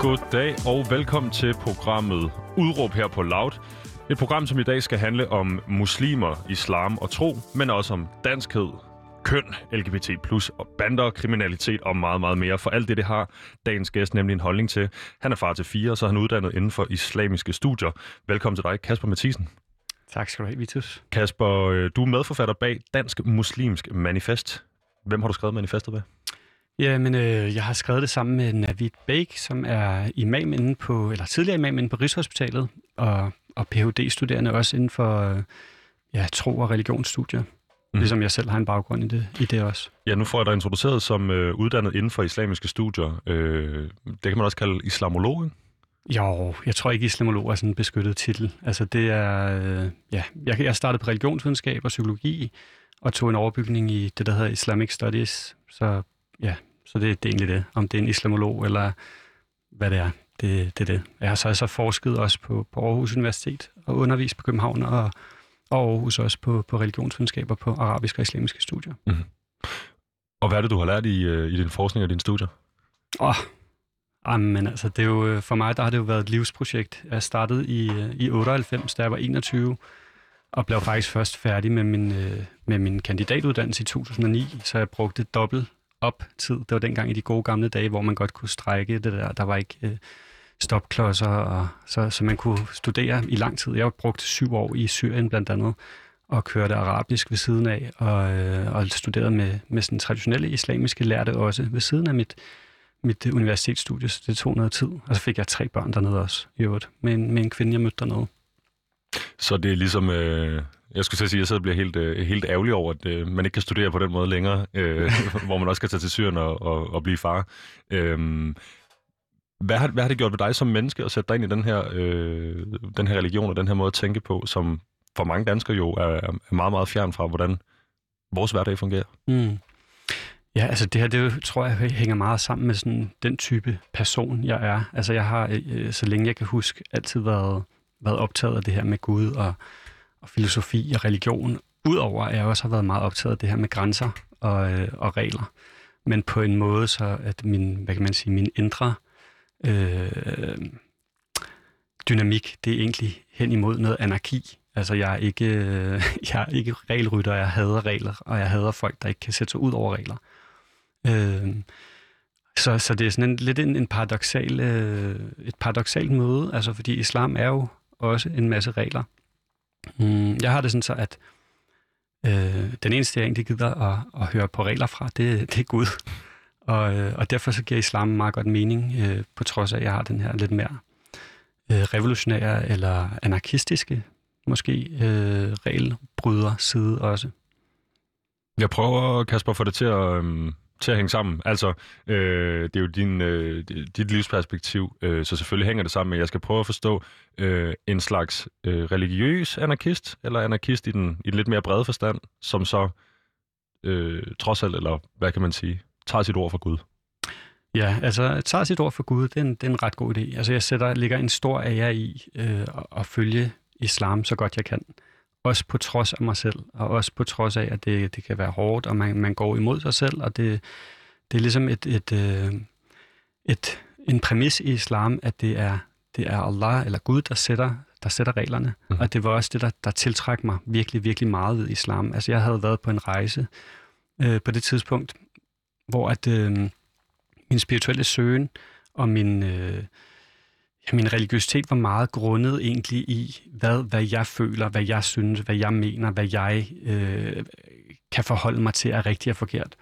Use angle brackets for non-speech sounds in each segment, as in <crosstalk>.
Goddag og velkommen til programmet Udråb her på Loud. Et program, som i dag skal handle om muslimer, islam og tro, men også om danskhed, køn, LGBT+, og bander, kriminalitet og meget, meget mere. For alt det, det har dagens gæst nemlig en holdning til. Han er far til fire, så er han uddannet inden for islamiske studier. Velkommen til dig, Kasper Mathisen. Tak skal du have, Vitus. Kasper, øh, du er medforfatter bag Dansk Muslimsk Manifest. Hvem har du skrevet manifestet ved? Ja, men øh, jeg har skrevet det sammen med Navid Bæk, som er imam inde på, eller tidligere imam inde på Rigshospitalet, og, og Ph.D.-studerende også inden for øh, ja, tro- og religionsstudier. Mm. Ligesom jeg selv har en baggrund i det, i det også. Ja, nu får jeg dig introduceret som øh, uddannet inden for islamiske studier. Øh, det kan man også kalde islamolog, ikke? Jo, jeg tror ikke, islamolog er sådan en beskyttet titel. Altså det er, øh, ja, jeg, jeg startede på religionsvidenskab og psykologi, og tog en overbygning i det, der hedder Islamic Studies. Så ja, så det, det er egentlig det. Om det er en islamolog eller hvad det er, det, det er det. Jeg har så altså forsket også på, på Aarhus Universitet og undervist på København og, og Aarhus også på, på religionsvidenskaber på arabiske og islamiske studier. Mm-hmm. Og hvad er det, du har lært i, øh, i din forskning og dine studier? Åh, oh, men altså, det er jo, øh, for mig der har det jo været et livsprojekt. Jeg startede i, øh, i 98, da jeg var 21, og blev faktisk først færdig med min, med min kandidatuddannelse i 2009, så jeg brugte dobbelt op tid. Det var dengang i de gode gamle dage, hvor man godt kunne strække det der. Der var ikke øh, stopklodser, og så, så man kunne studere i lang tid. Jeg har brugt syv år i Syrien blandt andet, og kørte arabisk ved siden af, og, øh, og studerede med, med sådan traditionelle islamiske lærte også ved siden af mit, mit universitetsstudie, så det tog noget tid. Og så fik jeg tre børn dernede også, i øvrigt, med en, med en kvinde, jeg mødte dernede. Så det er ligesom, øh, jeg skulle til sige, at jeg så bliver helt, øh, helt ærgerlig over, at øh, man ikke kan studere på den måde længere, øh, <laughs> hvor man også kan tage til Syrien og, og, og blive far. Øh, hvad, har, hvad har det gjort ved dig som menneske at sætte dig ind i den her, øh, den her religion og den her måde at tænke på, som for mange danskere jo er, er meget, meget fjern fra, hvordan vores hverdag fungerer? Mm. Ja, altså det her, det tror jeg hænger meget sammen med sådan den type person, jeg er. Altså jeg har, øh, øh, så længe jeg kan huske, altid været, været optaget af det her med Gud og og filosofi og religion, udover at jeg også har været meget optaget af det her med grænser og, øh, og regler, men på en måde så, at min, hvad kan man sige, min indre øh, dynamik, det er egentlig hen imod noget anarki. Altså jeg er ikke, øh, <laughs> jeg er ikke regelrytter, jeg hader regler, og jeg hader folk, der ikke kan sætte sig ud over regler. Øh, så, så det er sådan en, lidt en, en paradoxal, øh, et paradoxalt møde, altså fordi islam er jo også en masse regler, Mm, jeg har det sådan så, at øh, den eneste, jeg egentlig gider at, at høre på regler fra, det, det er Gud. Og, øh, og derfor så giver islam meget godt mening, øh, på trods af, at jeg har den her lidt mere øh, revolutionære eller anarkistiske, måske øh, regelbryder side også. Jeg prøver, Kasper, at få det til at, øhm, til at hænge sammen. Altså, øh, det er jo din, øh, dit livsperspektiv, øh, så selvfølgelig hænger det sammen, men jeg skal prøve at forstå øh, en slags øh, religiøs anarkist, eller anarkist i den, i den lidt mere brede forstand, som så øh, trods alt, eller hvad kan man sige, tager sit ord for Gud. Ja, altså tager sit ord for Gud, det er en, det er en ret god idé. Altså jeg sætter, ligger en stor ære i øh, at, at følge islam så godt jeg kan. Også på trods af mig selv, og også på trods af, at det, det kan være hårdt, og man, man går imod sig selv, og det, det er ligesom et, et, øh, et, en præmis i islam, at det er, det er Allah eller Gud, der sætter, der sætter reglerne. Mm. Og det var også det, der, der tiltrækker mig virkelig, virkelig meget ved islam. Altså jeg havde været på en rejse øh, på det tidspunkt, hvor at øh, min spirituelle søgen og min... Øh, Ja, min religiøsitet var meget grundet egentlig i, hvad, hvad jeg føler, hvad jeg synes, hvad jeg mener, hvad jeg øh, kan forholde mig til er rigtigt og forkert.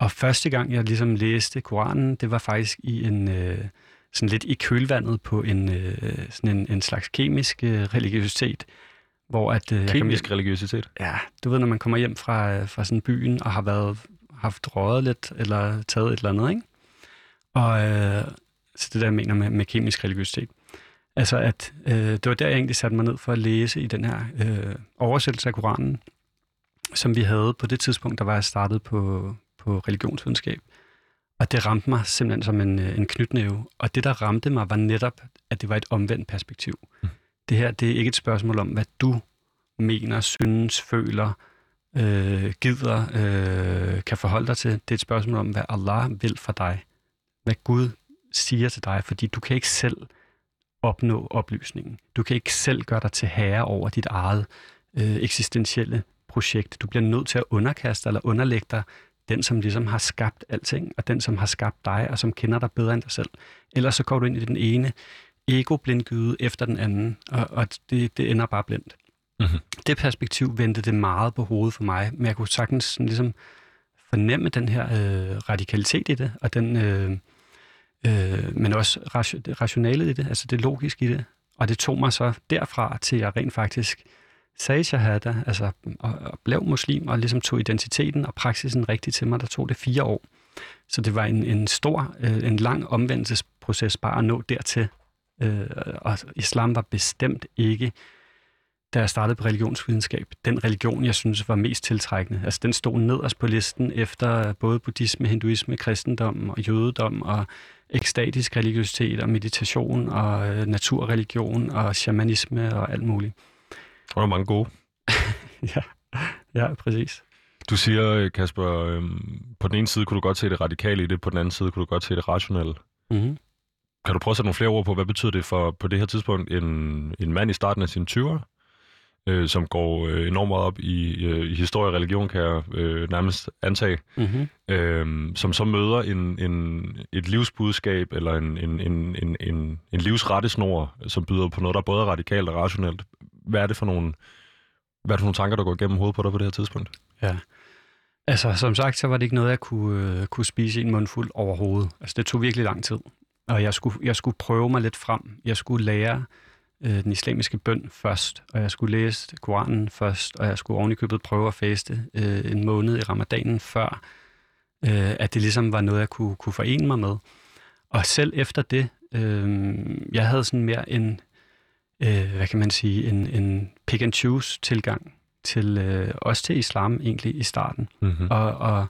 Og første gang, jeg ligesom læste Koranen, det var faktisk i en, øh, sådan lidt i kølvandet på en, øh, sådan en, en slags kemisk øh, religiøsitet. Hvor at, øh, kemisk kan, religiøsitet? Ja, du ved, når man kommer hjem fra, fra sådan byen og har været haft røget lidt, eller taget et eller andet, ikke? Og, øh, så det der, jeg mener med, med kemisk religiøsitet. Altså, at øh, det var der, jeg egentlig satte mig ned for at læse i den her øh, oversættelse af Koranen, som vi havde på det tidspunkt, der var jeg startet på, på religionsvidenskab. Og det ramte mig simpelthen som en, øh, en knytnæve. Og det, der ramte mig, var netop, at det var et omvendt perspektiv. Mm. Det her, det er ikke et spørgsmål om, hvad du mener, synes, føler, øh, gider, øh, kan forholde dig til. Det er et spørgsmål om, hvad Allah vil for dig. Hvad Gud siger til dig, fordi du kan ikke selv opnå oplysningen. Du kan ikke selv gøre dig til herre over dit eget øh, eksistentielle projekt. Du bliver nødt til at underkaste eller underlægge dig den, som ligesom har skabt alting, og den, som har skabt dig, og som kender dig bedre end dig selv. Ellers så går du ind i den ene ego-blindgyde efter den anden, og, og det, det ender bare blindt. Mm-hmm. Det perspektiv vendte det meget på hovedet for mig, men jeg kunne sagtens sådan ligesom fornemme den her øh, radikalitet i det, og den, øh, øh, men også rationalet i det, altså det logiske i det. Og det tog mig så derfra til, jeg rent faktisk sagde shahada, altså og, og blev muslim, og ligesom tog identiteten og praksisen rigtigt til mig, der tog det fire år. Så det var en, en stor, øh, en lang omvendelsesproces bare at nå dertil. Øh, og islam var bestemt ikke da jeg startede på religionsvidenskab, den religion, jeg synes var mest tiltrækkende. Altså, den stod nederst på listen efter både buddhisme, hinduisme, kristendom og jødedom og ekstatisk religiøsitet og meditation og øh, naturreligion og shamanisme og alt muligt. Der var mange gode. <laughs> ja, ja, præcis. Du siger, Kasper, øhm, på den ene side kunne du godt se det radikale i det, på den anden side kunne du godt se det rationelle. Mm-hmm. Kan du prøve at sætte nogle flere ord på, hvad betyder det for på det her tidspunkt en, en mand i starten af sine 20'ere, øh, som går øh, enormt meget op i, øh, i historie og religion, kan jeg øh, nærmest antage, mm-hmm. øh, som så møder en, en, et livsbudskab eller en, en, en, en, en, en livsrettesnor, som byder på noget, der er både radikalt og rationelt. Hvad er det for nogle, hvad er det for nogle tanker, der går igennem hovedet på dig på det her tidspunkt? Ja, altså som sagt, så var det ikke noget, jeg kunne, øh, kunne spise en mundfuld overhovedet. Altså det tog virkelig lang tid. Og jeg skulle, jeg skulle prøve mig lidt frem. Jeg skulle lære øh, den islamiske bøn først, og jeg skulle læse Koranen først, og jeg skulle ovenikøbet prøve at faste øh, en måned i ramadanen før, øh, at det ligesom var noget, jeg kunne, kunne forene mig med. Og selv efter det, øh, jeg havde sådan mere en, øh, hvad kan man sige, en, en pick and choose tilgang til, øh, også til islam egentlig i starten. Mm-hmm. Og, og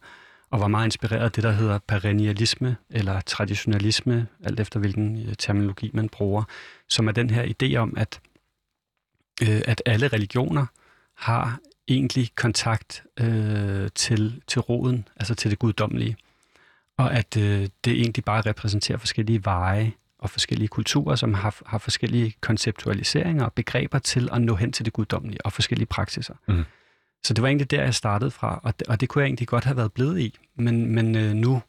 og var meget inspireret af det, der hedder perennialisme eller traditionalisme, alt efter hvilken øh, terminologi man bruger, som er den her idé om, at, øh, at alle religioner har egentlig kontakt øh, til, til roden, altså til det guddommelige, og at øh, det egentlig bare repræsenterer forskellige veje og forskellige kulturer, som har, har forskellige konceptualiseringer og begreber til at nå hen til det guddommelige og forskellige praksiser. Mm. Så det var egentlig der, jeg startede fra, og det, og det kunne jeg egentlig godt have været blevet i. Men, men øh, nu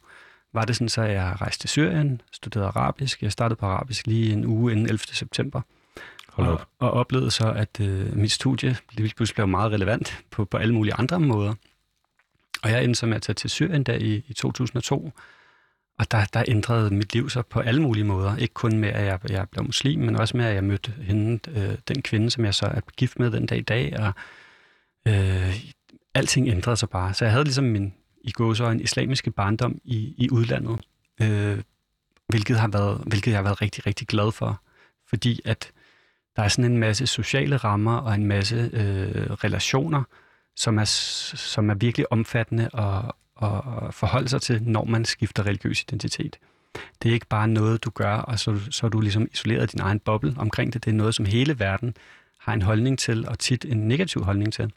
var det sådan, så jeg rejste til Syrien, studerede arabisk. Jeg startede på arabisk lige en uge inden 11. september. Hold op. Og, og oplevede så, at øh, mit studie lige pludselig blev meget relevant på, på alle mulige andre måder. Og jeg endte så med at tage til Syrien der i, i 2002, og der, der ændrede mit liv så på alle mulige måder. Ikke kun med, at jeg, jeg blev muslim, men også med, at jeg mødte hende, øh, den kvinde, som jeg så er gift med den dag i dag, og Øh, alting ændrede sig bare. Så jeg havde ligesom min, i en islamiske barndom i, i udlandet, øh, hvilket, har været, hvilket jeg har været rigtig, rigtig glad for. Fordi at der er sådan en masse sociale rammer og en masse øh, relationer, som er, som er virkelig omfattende og, og forholde sig til, når man skifter religiøs identitet. Det er ikke bare noget, du gør, og så, så er du ligesom isoleret din egen boble omkring det. Det er noget, som hele verden har en holdning til, og tit en negativ holdning til.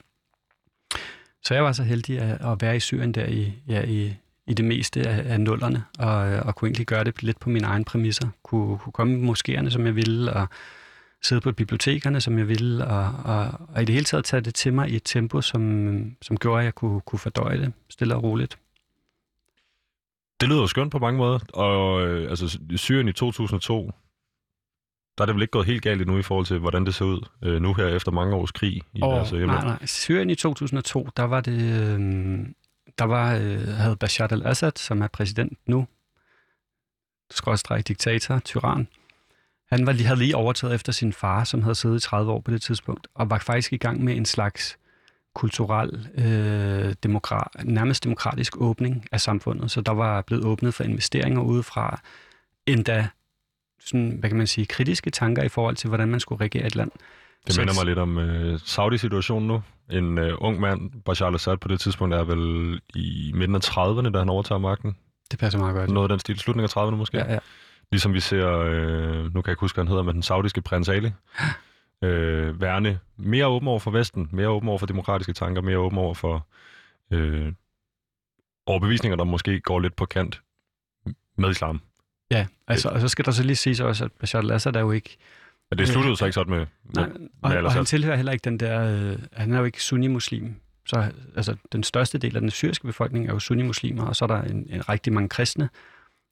Så jeg var så heldig at, at være i Syrien der i, ja, i, i det meste af, af nullerne, og, øh, og kunne egentlig gøre det lidt på mine egne præmisser. Kunne, kunne komme i moskéerne, som jeg ville, og sidde på bibliotekerne, som jeg ville, og, og, og i det hele taget tage det til mig i et tempo, som, som gjorde, at jeg kunne, kunne fordøje det stille og roligt. Det lyder jo skønt på mange måder, og øh, altså Syrien i 2002, der er det vel ikke gået helt galt endnu i forhold til, hvordan det ser ud øh, nu her efter mange års krig i oh, deres hjemland? Nej, nej. Syrien i 2002, der var det... Øh, der var, øh, havde Bashar al-Assad, som er præsident nu, skrådstræk diktator, tyran. Han var, havde lige overtaget efter sin far, som havde siddet i 30 år på det tidspunkt, og var faktisk i gang med en slags kulturel, øh, demokrat, nærmest demokratisk åbning af samfundet. Så der var blevet åbnet for investeringer udefra, endda sådan, hvad kan man sige, kritiske tanker i forhold til, hvordan man skulle regere et land. Det Så- minder mig lidt om øh, Saudi-situationen nu. En øh, ung mand, Bashar al-Assad på det tidspunkt, er vel i midten af 30'erne, da han overtager magten. Det passer meget godt. Noget af den stil. Slutningen af 30'erne måske. Ja, ja. Ligesom vi ser, øh, nu kan jeg ikke huske, hvad han hedder, men den saudiske prins Ali. <gasps> Øh, værne mere åben over for Vesten, mere åben over for demokratiske tanker, mere åben over for øh, overbevisninger, der måske går lidt på kant med islam. Ja, altså, og så skal der så lige sige også, at Bashar al-Assad er jo ikke... Men det sluttede så ikke sådan med, Nej, med og, og han tilhører heller ikke den der... Øh, han er jo ikke sunni-muslim. Så altså, den største del af den syriske befolkning er jo sunni-muslimer, og så er der en, en rigtig mange kristne,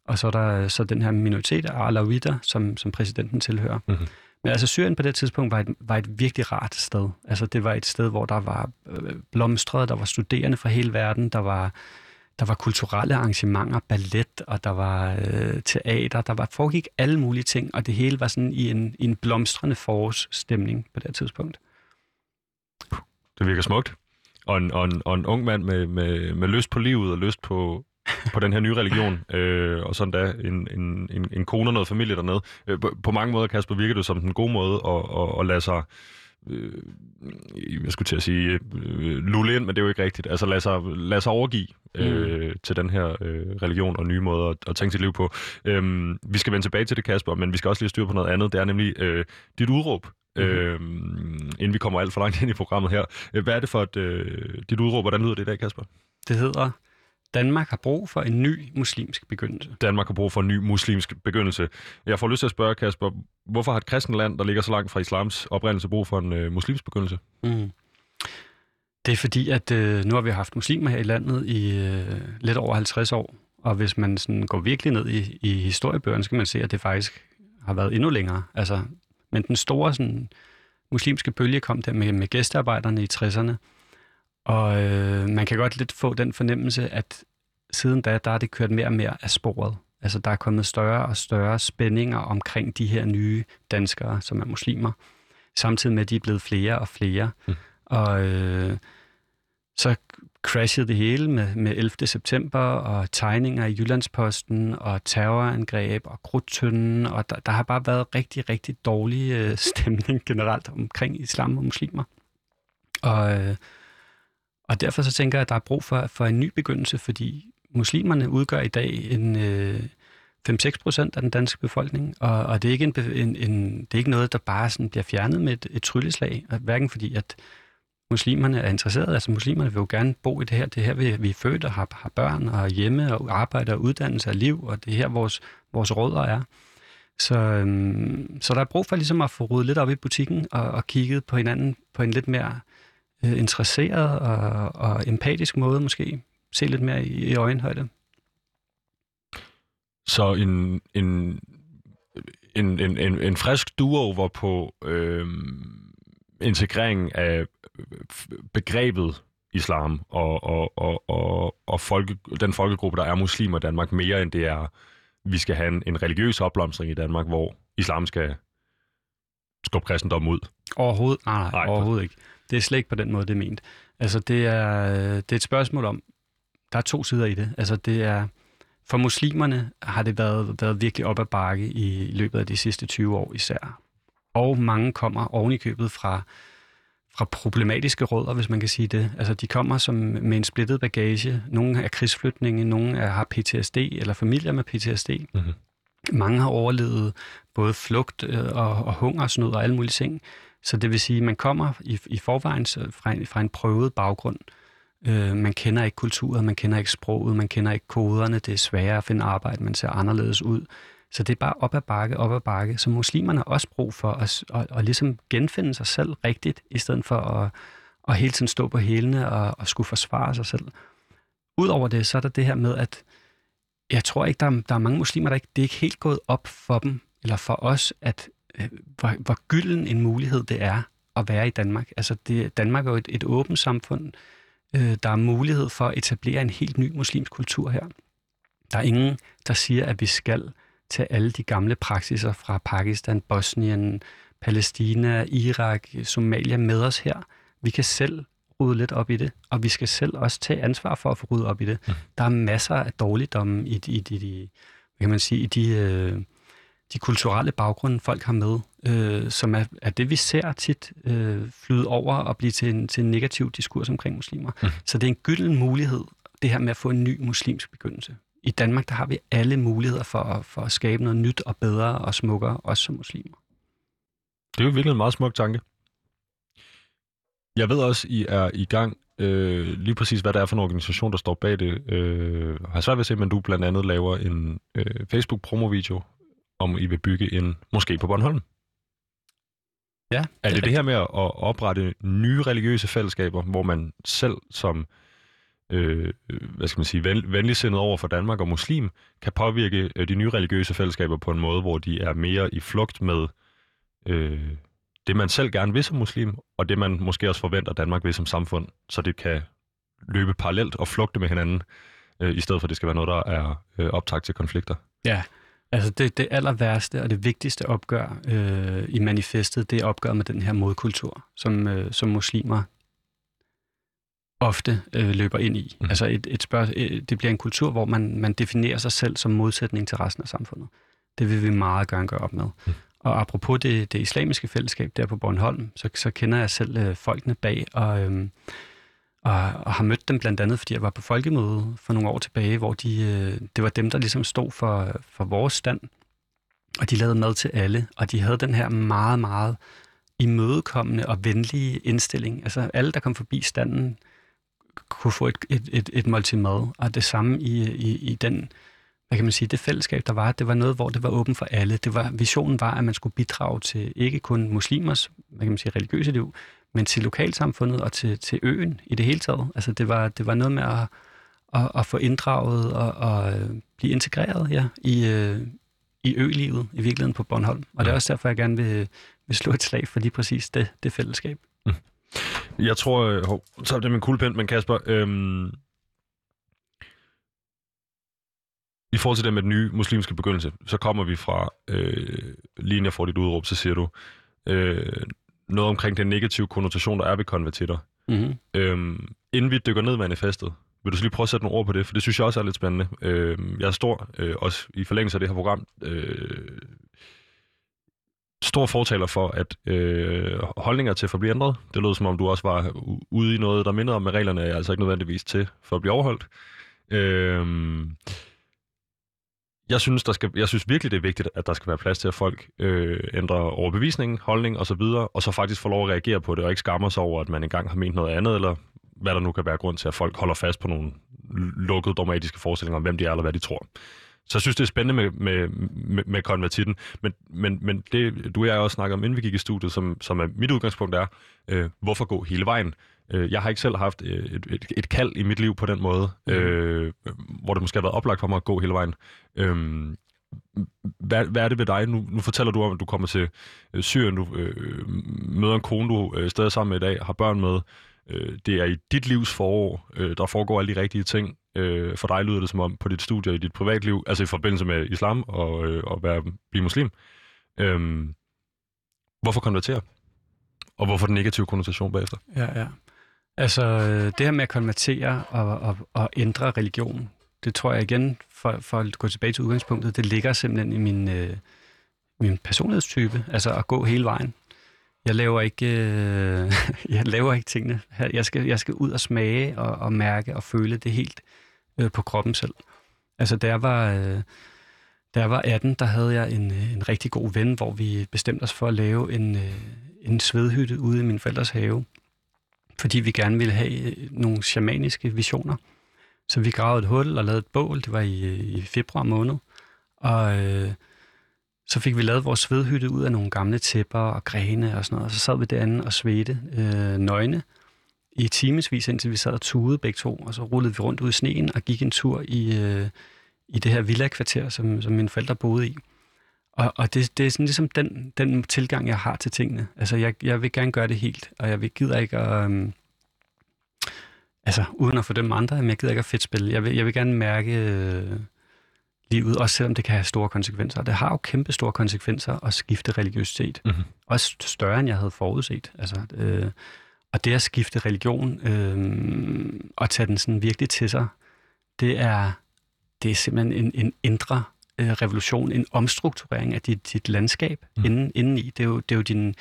og så er der øh, så den her minoritet af alawitter, som, som præsidenten tilhører. Mhm. Men altså Syrien på det tidspunkt var et, var et virkelig rart sted. Altså det var et sted, hvor der var øh, blomstret, der var studerende fra hele verden, der var, der var kulturelle arrangementer, ballet, og der var øh, teater, der var, foregik alle mulige ting, og det hele var sådan i en, i en blomstrende forårsstemning på det tidspunkt. Det virker smukt. Og en, og en, og en ung mand med, med, med lyst på livet og lyst på, på den her nye religion, <laughs> øh, og sådan da en, en, en, en kone og noget familie dernede. Øh, på, på mange måder, Kasper, virker det som den gode måde at, at, at lade sig, øh, jeg skulle til at sige, øh, lulle ind, men det er jo ikke rigtigt. Altså lade sig, lade sig overgive øh, mm. til den her øh, religion og nye måder at, at tænke sit liv på. Øh, vi skal vende tilbage til det, Kasper, men vi skal også lige styre på noget andet. Det er nemlig øh, dit udråb, mm-hmm. øh, inden vi kommer alt for langt <laughs> ind i programmet her. Øh, Hvad er det for et, øh, dit udråb? Hvordan lyder det i dag, Kasper? Det hedder, Danmark har brug for en ny muslimsk begyndelse. Danmark har brug for en ny muslimsk begyndelse. Jeg får lyst til at spørge, Kasper, hvorfor har et kristent land, der ligger så langt fra islams oprindelse, brug for en øh, muslimsk begyndelse? Mm. Det er fordi, at øh, nu har vi haft muslimer her i landet i øh, lidt over 50 år, og hvis man sådan går virkelig ned i, i historiebøgerne, så kan man se, at det faktisk har været endnu længere. Altså, men den store sådan, muslimske bølge kom der med, med gæstearbejderne i 60'erne, og øh, man kan godt lidt få den fornemmelse, at siden da, der er det kørt mere og mere af sporet. Altså, der er kommet større og større spændinger omkring de her nye danskere, som er muslimer, samtidig med, at de er blevet flere og flere. Mm. Og øh, så crashede det hele med, med 11. september og tegninger i Jyllandsposten og terrorangreb og krudtønden, og der, der har bare været rigtig, rigtig dårlig øh, stemning generelt omkring islam og muslimer. Og, øh, og derfor så tænker jeg, at der er brug for, for en ny begyndelse, fordi muslimerne udgør i dag en øh, 5-6 procent af den danske befolkning, og, og det, er ikke en, en, en, det er ikke noget, der bare sådan bliver fjernet med et, et trylleslag, hverken fordi, at muslimerne er interesserede, altså muslimerne vil jo gerne bo i det her, det er her, vi, vi er født og har, har børn og hjemme og arbejder og uddannelse og liv, og det er her, vores, vores rødder er. Så, øhm, så der er brug for ligesom at få ryddet lidt op i butikken og, og kigget på hinanden på en lidt mere øh, interesseret og, og empatisk måde måske. Se lidt mere i, i øjenhøjde. Så en, en, en, en, en, en frisk duo på øh, integreringen af f- begrebet islam og, og, og, og, og folke, den folkegruppe, der er muslimer i Danmark, mere end det er, vi skal have en, en religiøs opblomstring i Danmark, hvor islam skal skubbe kristendom ud. Overhovedet, nej, nej, Nej, nej overhovedet ikke. Det er slet ikke på den måde, det er ment. Altså, det er, det er et spørgsmål om, der er to sider i det. Altså, det er, for muslimerne har det været, været virkelig op ad bakke i løbet af de sidste 20 år især. Og mange kommer oven i købet fra, fra problematiske rødder, hvis man kan sige det. Altså, de kommer som med en splittet bagage. Nogle er krigsflytninge, nogle er, har PTSD, eller familier med PTSD. Mhm. Mange har overlevet både flugt øh, og, og hungersnød og alle mulige ting. Så det vil sige, at man kommer i, i forvejen fra en, fra en prøvet baggrund. Øh, man kender ikke kulturen, man kender ikke sproget, man kender ikke koderne. Det er sværere at finde arbejde, man ser anderledes ud. Så det er bare op ad bakke, op ad bakke. Så muslimerne har også brug for at, at, at ligesom genfinde sig selv rigtigt, i stedet for at, at hele tiden stå på hælene og, og skulle forsvare sig selv. Udover det, så er der det her med, at jeg tror ikke, der er, der er mange muslimer, der ikke, det er ikke helt gået op for dem, eller for os, at hvor, hvor gylden en mulighed det er at være i Danmark. Altså det, Danmark er jo et, et åbent samfund. Øh, der er mulighed for at etablere en helt ny muslimsk kultur her. Der er ingen, der siger, at vi skal tage alle de gamle praksiser fra Pakistan, Bosnien, Palæstina, Irak, Somalia med os her. Vi kan selv rydde lidt op i det, og vi skal selv også tage ansvar for at få ryddet op i det. Mm. Der er masser af dårligdomme i, i, de- de, hvad kan man sige, i de, øh, de kulturelle baggrunde, folk har med, øh, som er, er det, vi ser tit øh, flyde over og blive til en, til en negativ diskurs omkring muslimer. Mm. Så det er en gylden mulighed, det her med at få en ny muslimsk begyndelse. I Danmark, der har vi alle muligheder for, for at skabe noget nyt og bedre og smukkere, også som muslimer. Det er jo virkelig en meget smuk tanke. Jeg ved også, I er i gang øh, lige præcis, hvad det er for en organisation, der står bag det. Øh, har svært ved at se, men du blandt andet laver en øh, Facebook-promo-video, om I vil bygge en måske på Bornholm. Ja. Det er det det her med at oprette nye religiøse fællesskaber, hvor man selv som øh, hvad skal man sige, ven, venligsindet over for Danmark og muslim, kan påvirke øh, de nye religiøse fællesskaber på en måde, hvor de er mere i flugt med øh, det, man selv gerne vil som muslim, og det, man måske også forventer, Danmark vil som samfund, så det kan løbe parallelt og flugte med hinanden, øh, i stedet for, at det skal være noget, der er øh, optagt til konflikter. Ja, altså det, det aller værste og det vigtigste opgør øh, i manifestet, det er opgør med den her modkultur, som, øh, som muslimer ofte øh, løber ind i. Mm. Altså et, et spørg- øh, det bliver en kultur, hvor man, man definerer sig selv som modsætning til resten af samfundet. Det vil vi meget gerne gøre op med. Mm. Og apropos det, det islamiske fællesskab der på Bornholm, så, så kender jeg selv øh, folkene bag, og, øh, og, og har mødt dem blandt andet, fordi jeg var på folkemøde for nogle år tilbage, hvor de, øh, det var dem, der ligesom stod for, for vores stand, og de lavede mad til alle, og de havde den her meget, meget imødekommende og venlige indstilling. Altså alle, der kom forbi standen, kunne få et, et, et, et måltid mad, og det samme i, i, i den hvad kan man sige, det fællesskab, der var, det var noget, hvor det var åbent for alle. Det var, visionen var, at man skulle bidrage til ikke kun muslimers, hvad kan man sige, religiøse liv, men til lokalsamfundet og til, til øen i det hele taget. Altså det var, det var noget med at, at, at få inddraget og, og øh, blive integreret ja, i, øh, i ølivet i virkeligheden på Bornholm. Og det er også derfor, jeg gerne vil, vil slå et slag for lige præcis det, det fællesskab. Mm. Jeg tror, øh, hov, så er det min kuglepen, men Kasper, øhm, i forhold til det med den nye muslimske begyndelse, så kommer vi fra, øh, lige jeg får dit udråb, så siger du, øh, noget omkring den negative konnotation, der er ved konvertitter. Mm-hmm. Øhm, inden vi dykker ned i manifestet, vil du så lige prøve at sætte nogle ord på det, for det synes jeg også er lidt spændende. Øh, jeg er stor, øh, også i forlængelse af det her program, øh, stor fortaler for, at øh, holdninger til for at blive ændret. Det lød som om, du også var ude i noget, der mindede om, at reglerne er altså ikke nødvendigvis til for at blive overholdt. Øh, jeg synes, der skal, jeg synes virkelig, det er vigtigt, at der skal være plads til, at folk øh, ændrer overbevisning, holdning osv., og, og så faktisk får lov at reagere på det, og ikke skammer sig over, at man engang har ment noget andet, eller hvad der nu kan være grund til, at folk holder fast på nogle lukkede dogmatiske forestillinger om, hvem de er, eller hvad de tror. Så jeg synes, det er spændende med, med, med, med konvertitten. Men, men, men det, du og jeg også snakket om, inden vi gik i studiet, som, som er mit udgangspunkt er, øh, hvorfor gå hele vejen? Øh, jeg har ikke selv haft et, et, et kald i mit liv på den måde, mm. øh, hvor det måske har været oplagt for mig at gå hele vejen. Øh, hvad, hvad er det ved dig? Nu, nu fortæller du om, at du kommer til øh, Syrien, du øh, møder en kone, du øh, stadig sammen med i dag, har børn med. Øh, det er i dit livs forår, øh, der foregår alle de rigtige ting. Øh, for dig lyder det som om på dit studie i dit privatliv, altså i forbindelse med islam og, øh, og være, blive muslim. Øh, hvorfor konvertere? Og hvorfor den negative konnotation bagefter? Ja, ja. Altså, øh, det her med at konvertere og, og, og ændre religion, det tror jeg igen, for, for at gå tilbage til udgangspunktet, det ligger simpelthen i min, øh, min personlighedstype, altså at gå hele vejen. Jeg laver ikke, øh, <laughs> jeg laver ikke tingene. Jeg skal, jeg skal ud og smage og, og mærke og føle det helt øh, på kroppen selv. Altså, da jeg var... Øh, da jeg var 18, der havde jeg en, øh, en rigtig god ven, hvor vi bestemte os for at lave en, øh, en svedhytte ude i min forældres have fordi vi gerne ville have øh, nogle shamaniske visioner. Så vi gravede et hul og lavede et bål, det var i, øh, i februar måned, og øh, så fik vi lavet vores svedhytte ud af nogle gamle tæpper og grene og sådan noget, og så sad vi derinde og svedte øh, nøgne i timesvis, indtil vi sad og tude begge to, og så rullede vi rundt ud i sneen og gik en tur i, øh, i det her villa-kvarter, som, som mine forældre boede i. Og, og det, det er sådan ligesom den, den tilgang, jeg har til tingene. Altså, jeg, jeg vil gerne gøre det helt, og jeg vil, gider ikke at... Um, altså, uden at få dem andre, men jeg gider ikke at fedtspille. Jeg vil, jeg vil gerne mærke øh, livet, også selvom det kan have store konsekvenser. Og det har jo kæmpe store konsekvenser at skifte religiøsitet. Mm-hmm. Også større, end jeg havde forudset. Altså, øh, og det at skifte religion øh, og tage den sådan virkelig til sig, det er, det er simpelthen en, en indre øh, revolution, en omstrukturering af dit, dit landskab mm. inden, indeni. Det er jo, det er jo din,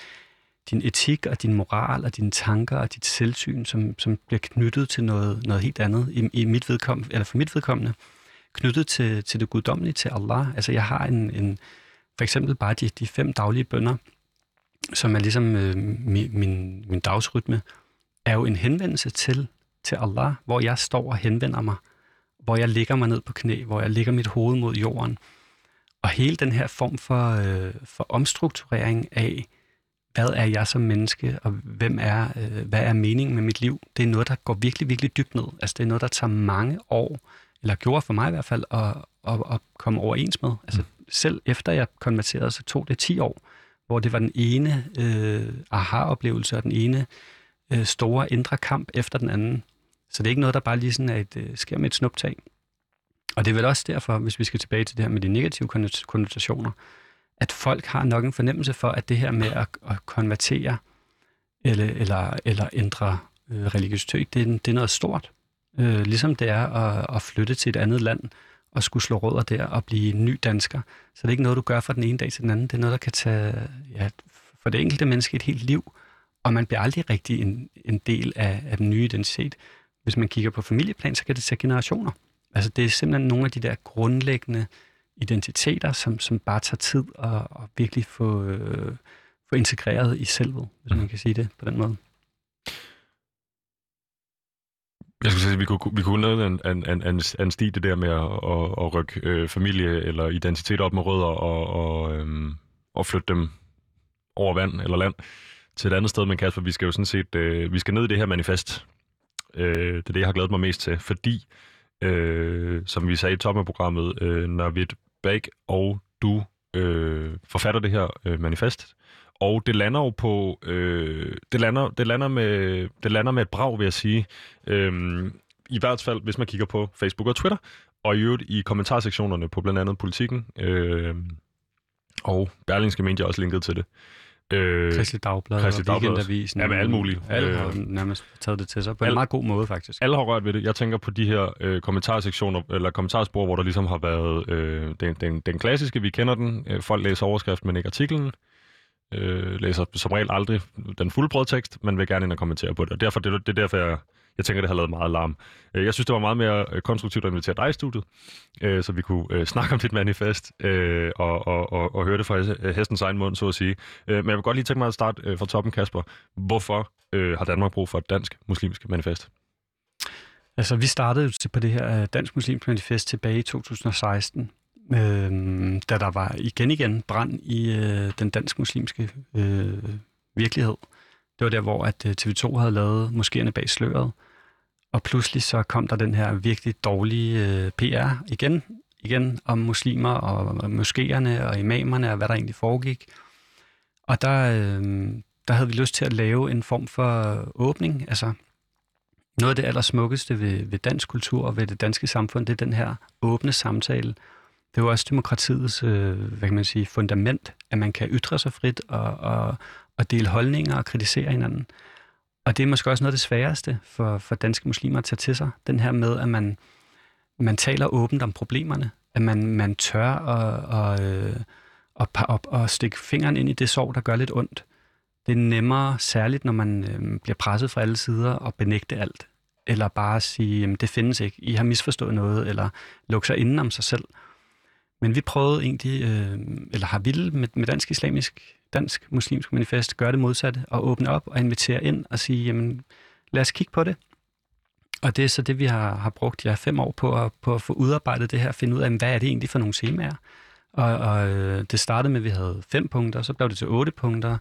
din etik og din moral og dine tanker og dit selvsyn, som, som bliver knyttet til noget, noget helt andet i, i mit vedkommende, eller for mit vedkommende, knyttet til, til det guddommelige, til Allah. Altså jeg har en, en for eksempel bare de, de fem daglige bønder, som er ligesom øh, min, min, min dagsrytme, er jo en henvendelse til, til Allah, hvor jeg står og henvender mig, hvor jeg ligger mig ned på knæ, hvor jeg ligger mit hoved mod jorden. Og hele den her form for, øh, for omstrukturering af, hvad er jeg som menneske, og hvem er, øh, hvad er meningen med mit liv, det er noget, der går virkelig, virkelig dybt ned. Altså det er noget, der tager mange år, eller gjorde for mig i hvert fald, at, at, at komme overens med. Altså mm. selv efter jeg konverterede, så tog det 10 år, hvor det var den ene øh, aha-oplevelse og den ene øh, store indre kamp efter den anden. Så det er ikke noget, der bare lige sådan er et, øh, sker med et snuptag. Og det er vel også derfor, hvis vi skal tilbage til det her med de negative konnotationer, at folk har nok en fornemmelse for, at det her med at, at konvertere eller, eller, eller ændre øh, religiøsitet, det, det er noget stort. Øh, ligesom det er at, at flytte til et andet land og skulle slå rødder der og blive ny dansker. Så det er ikke noget, du gør fra den ene dag til den anden. Det er noget, der kan tage ja, for det enkelte menneske et helt liv, og man bliver aldrig rigtig en, en del af, af den nye identitet. Hvis man kigger på familieplan, så kan det tage generationer. Altså det er simpelthen nogle af de der grundlæggende identiteter, som, som bare tager tid at, at virkelig få, øh, få integreret i selvet, hvis mm. man kan sige det på den måde. Jeg skulle sige, at vi kunne, vi kunne lave en, en, en, en, en sti, det der med at, at, at rykke øh, familie eller identitet op med rødder og, og, øhm, og flytte dem over vand eller land til et andet sted. Men Kasper, vi skal jo sådan set øh, vi skal ned i det her manifest. Øh, det er det, jeg har glædet mig mest til, fordi, øh, som vi sagde i toppen af programmet, øh, Navid Bag og du øh, forfatter det her øh, manifest, og det lander jo på, øh, det, lander, det, lander med, det lander med et brag, vil jeg sige. Øh, I hvert fald, hvis man kigger på Facebook og Twitter, og i øvrigt i kommentarsektionerne på blandt andet Politikken, øh, og Berlingske Media også linket til det. Øh, Kristelig Dagblad Kristelig og Weekendavisen. Ja, med alle mulige. Alle har øh, nærmest taget det til sig på alle, en meget god måde, faktisk. Alle har rørt ved det. Jeg tænker på de her øh, kommentarsektioner, eller kommentarspor, hvor der ligesom har været øh, den, den, den klassiske, vi kender den. Øh, folk læser overskriften, men ikke artiklen øh, læser som regel aldrig den fulde brødtekst, men vil gerne ind og kommentere på det. Og derfor, det, det er derfor, jeg, jeg tænker, det har lavet meget larm. Øh, jeg synes, det var meget mere øh, konstruktivt at invitere dig i studiet, øh, så vi kunne <laughs> snakke om dit manifest og, og, og, og høre det fra hestens egen mund, så at sige. Men jeg vil godt lige tænke mig at starte fra toppen, Kasper. Hvorfor har Danmark brug for et dansk muslimsk manifest? Altså, vi startede jo på det her dansk muslimsk manifest tilbage i 2016, øh, da der var igen igen brand i øh, den dansk-muslimske øh, virkelighed. Det var der, hvor at øh, TV2 havde lavet moskéerne bag sløret, og pludselig så kom der den her virkelig dårlige øh, PR igen, igen om muslimer og moskéerne og imamerne og hvad der egentlig foregik. Og der, øh, der havde vi lyst til at lave en form for åbning. Altså, noget af det allersmukkeste ved, ved dansk kultur og ved det danske samfund, det er den her åbne samtale det er jo også demokratiets øh, hvad kan man sige, fundament, at man kan ytre sig frit og, og, og dele holdninger og kritisere hinanden. Og det er måske også noget af det sværeste for, for danske muslimer at tage til sig. Den her med, at man, man taler åbent om problemerne. At man, man tør at, at, øh, at, at, at, at stikke fingeren ind i det sår, der gør lidt ondt. Det er nemmere, særligt når man øh, bliver presset fra alle sider, at benægte alt. Eller bare sige, at det findes ikke, I har misforstået noget, eller lukke sig inden om sig selv. Men vi prøvede egentlig, øh, eller har ville med, med Dansk Islamisk, Dansk Muslimsk Manifest, gør det modsatte og åbne op og invitere ind og sige, jamen lad os kigge på det. Og det er så det, vi har, har brugt ja, fem år på at, på at få udarbejdet det her, finde ud af, hvad er det egentlig for nogle temaer. Og, og øh, det startede med, at vi havde fem punkter, så blev det til otte punkter.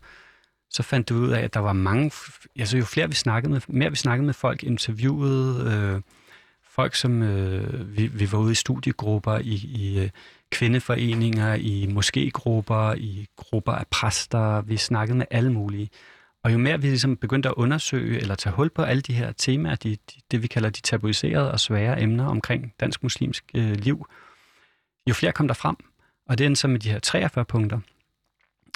Så fandt du ud af, at der var mange, altså jo flere vi snakkede med, mere vi snakkede med folk, interviewede øh, folk, som øh, vi, vi var ude i studiegrupper, i, i øh, kvindeforeninger, i moskégrupper, i grupper af præster. Vi snakkede med alle mulige. Og jo mere vi ligesom begyndte at undersøge eller tage hul på alle de her temaer, de, de, det vi kalder de tabuiserede og svære emner omkring dansk-muslimsk øh, liv, jo flere kom der frem. Og det er så med de her 43 punkter,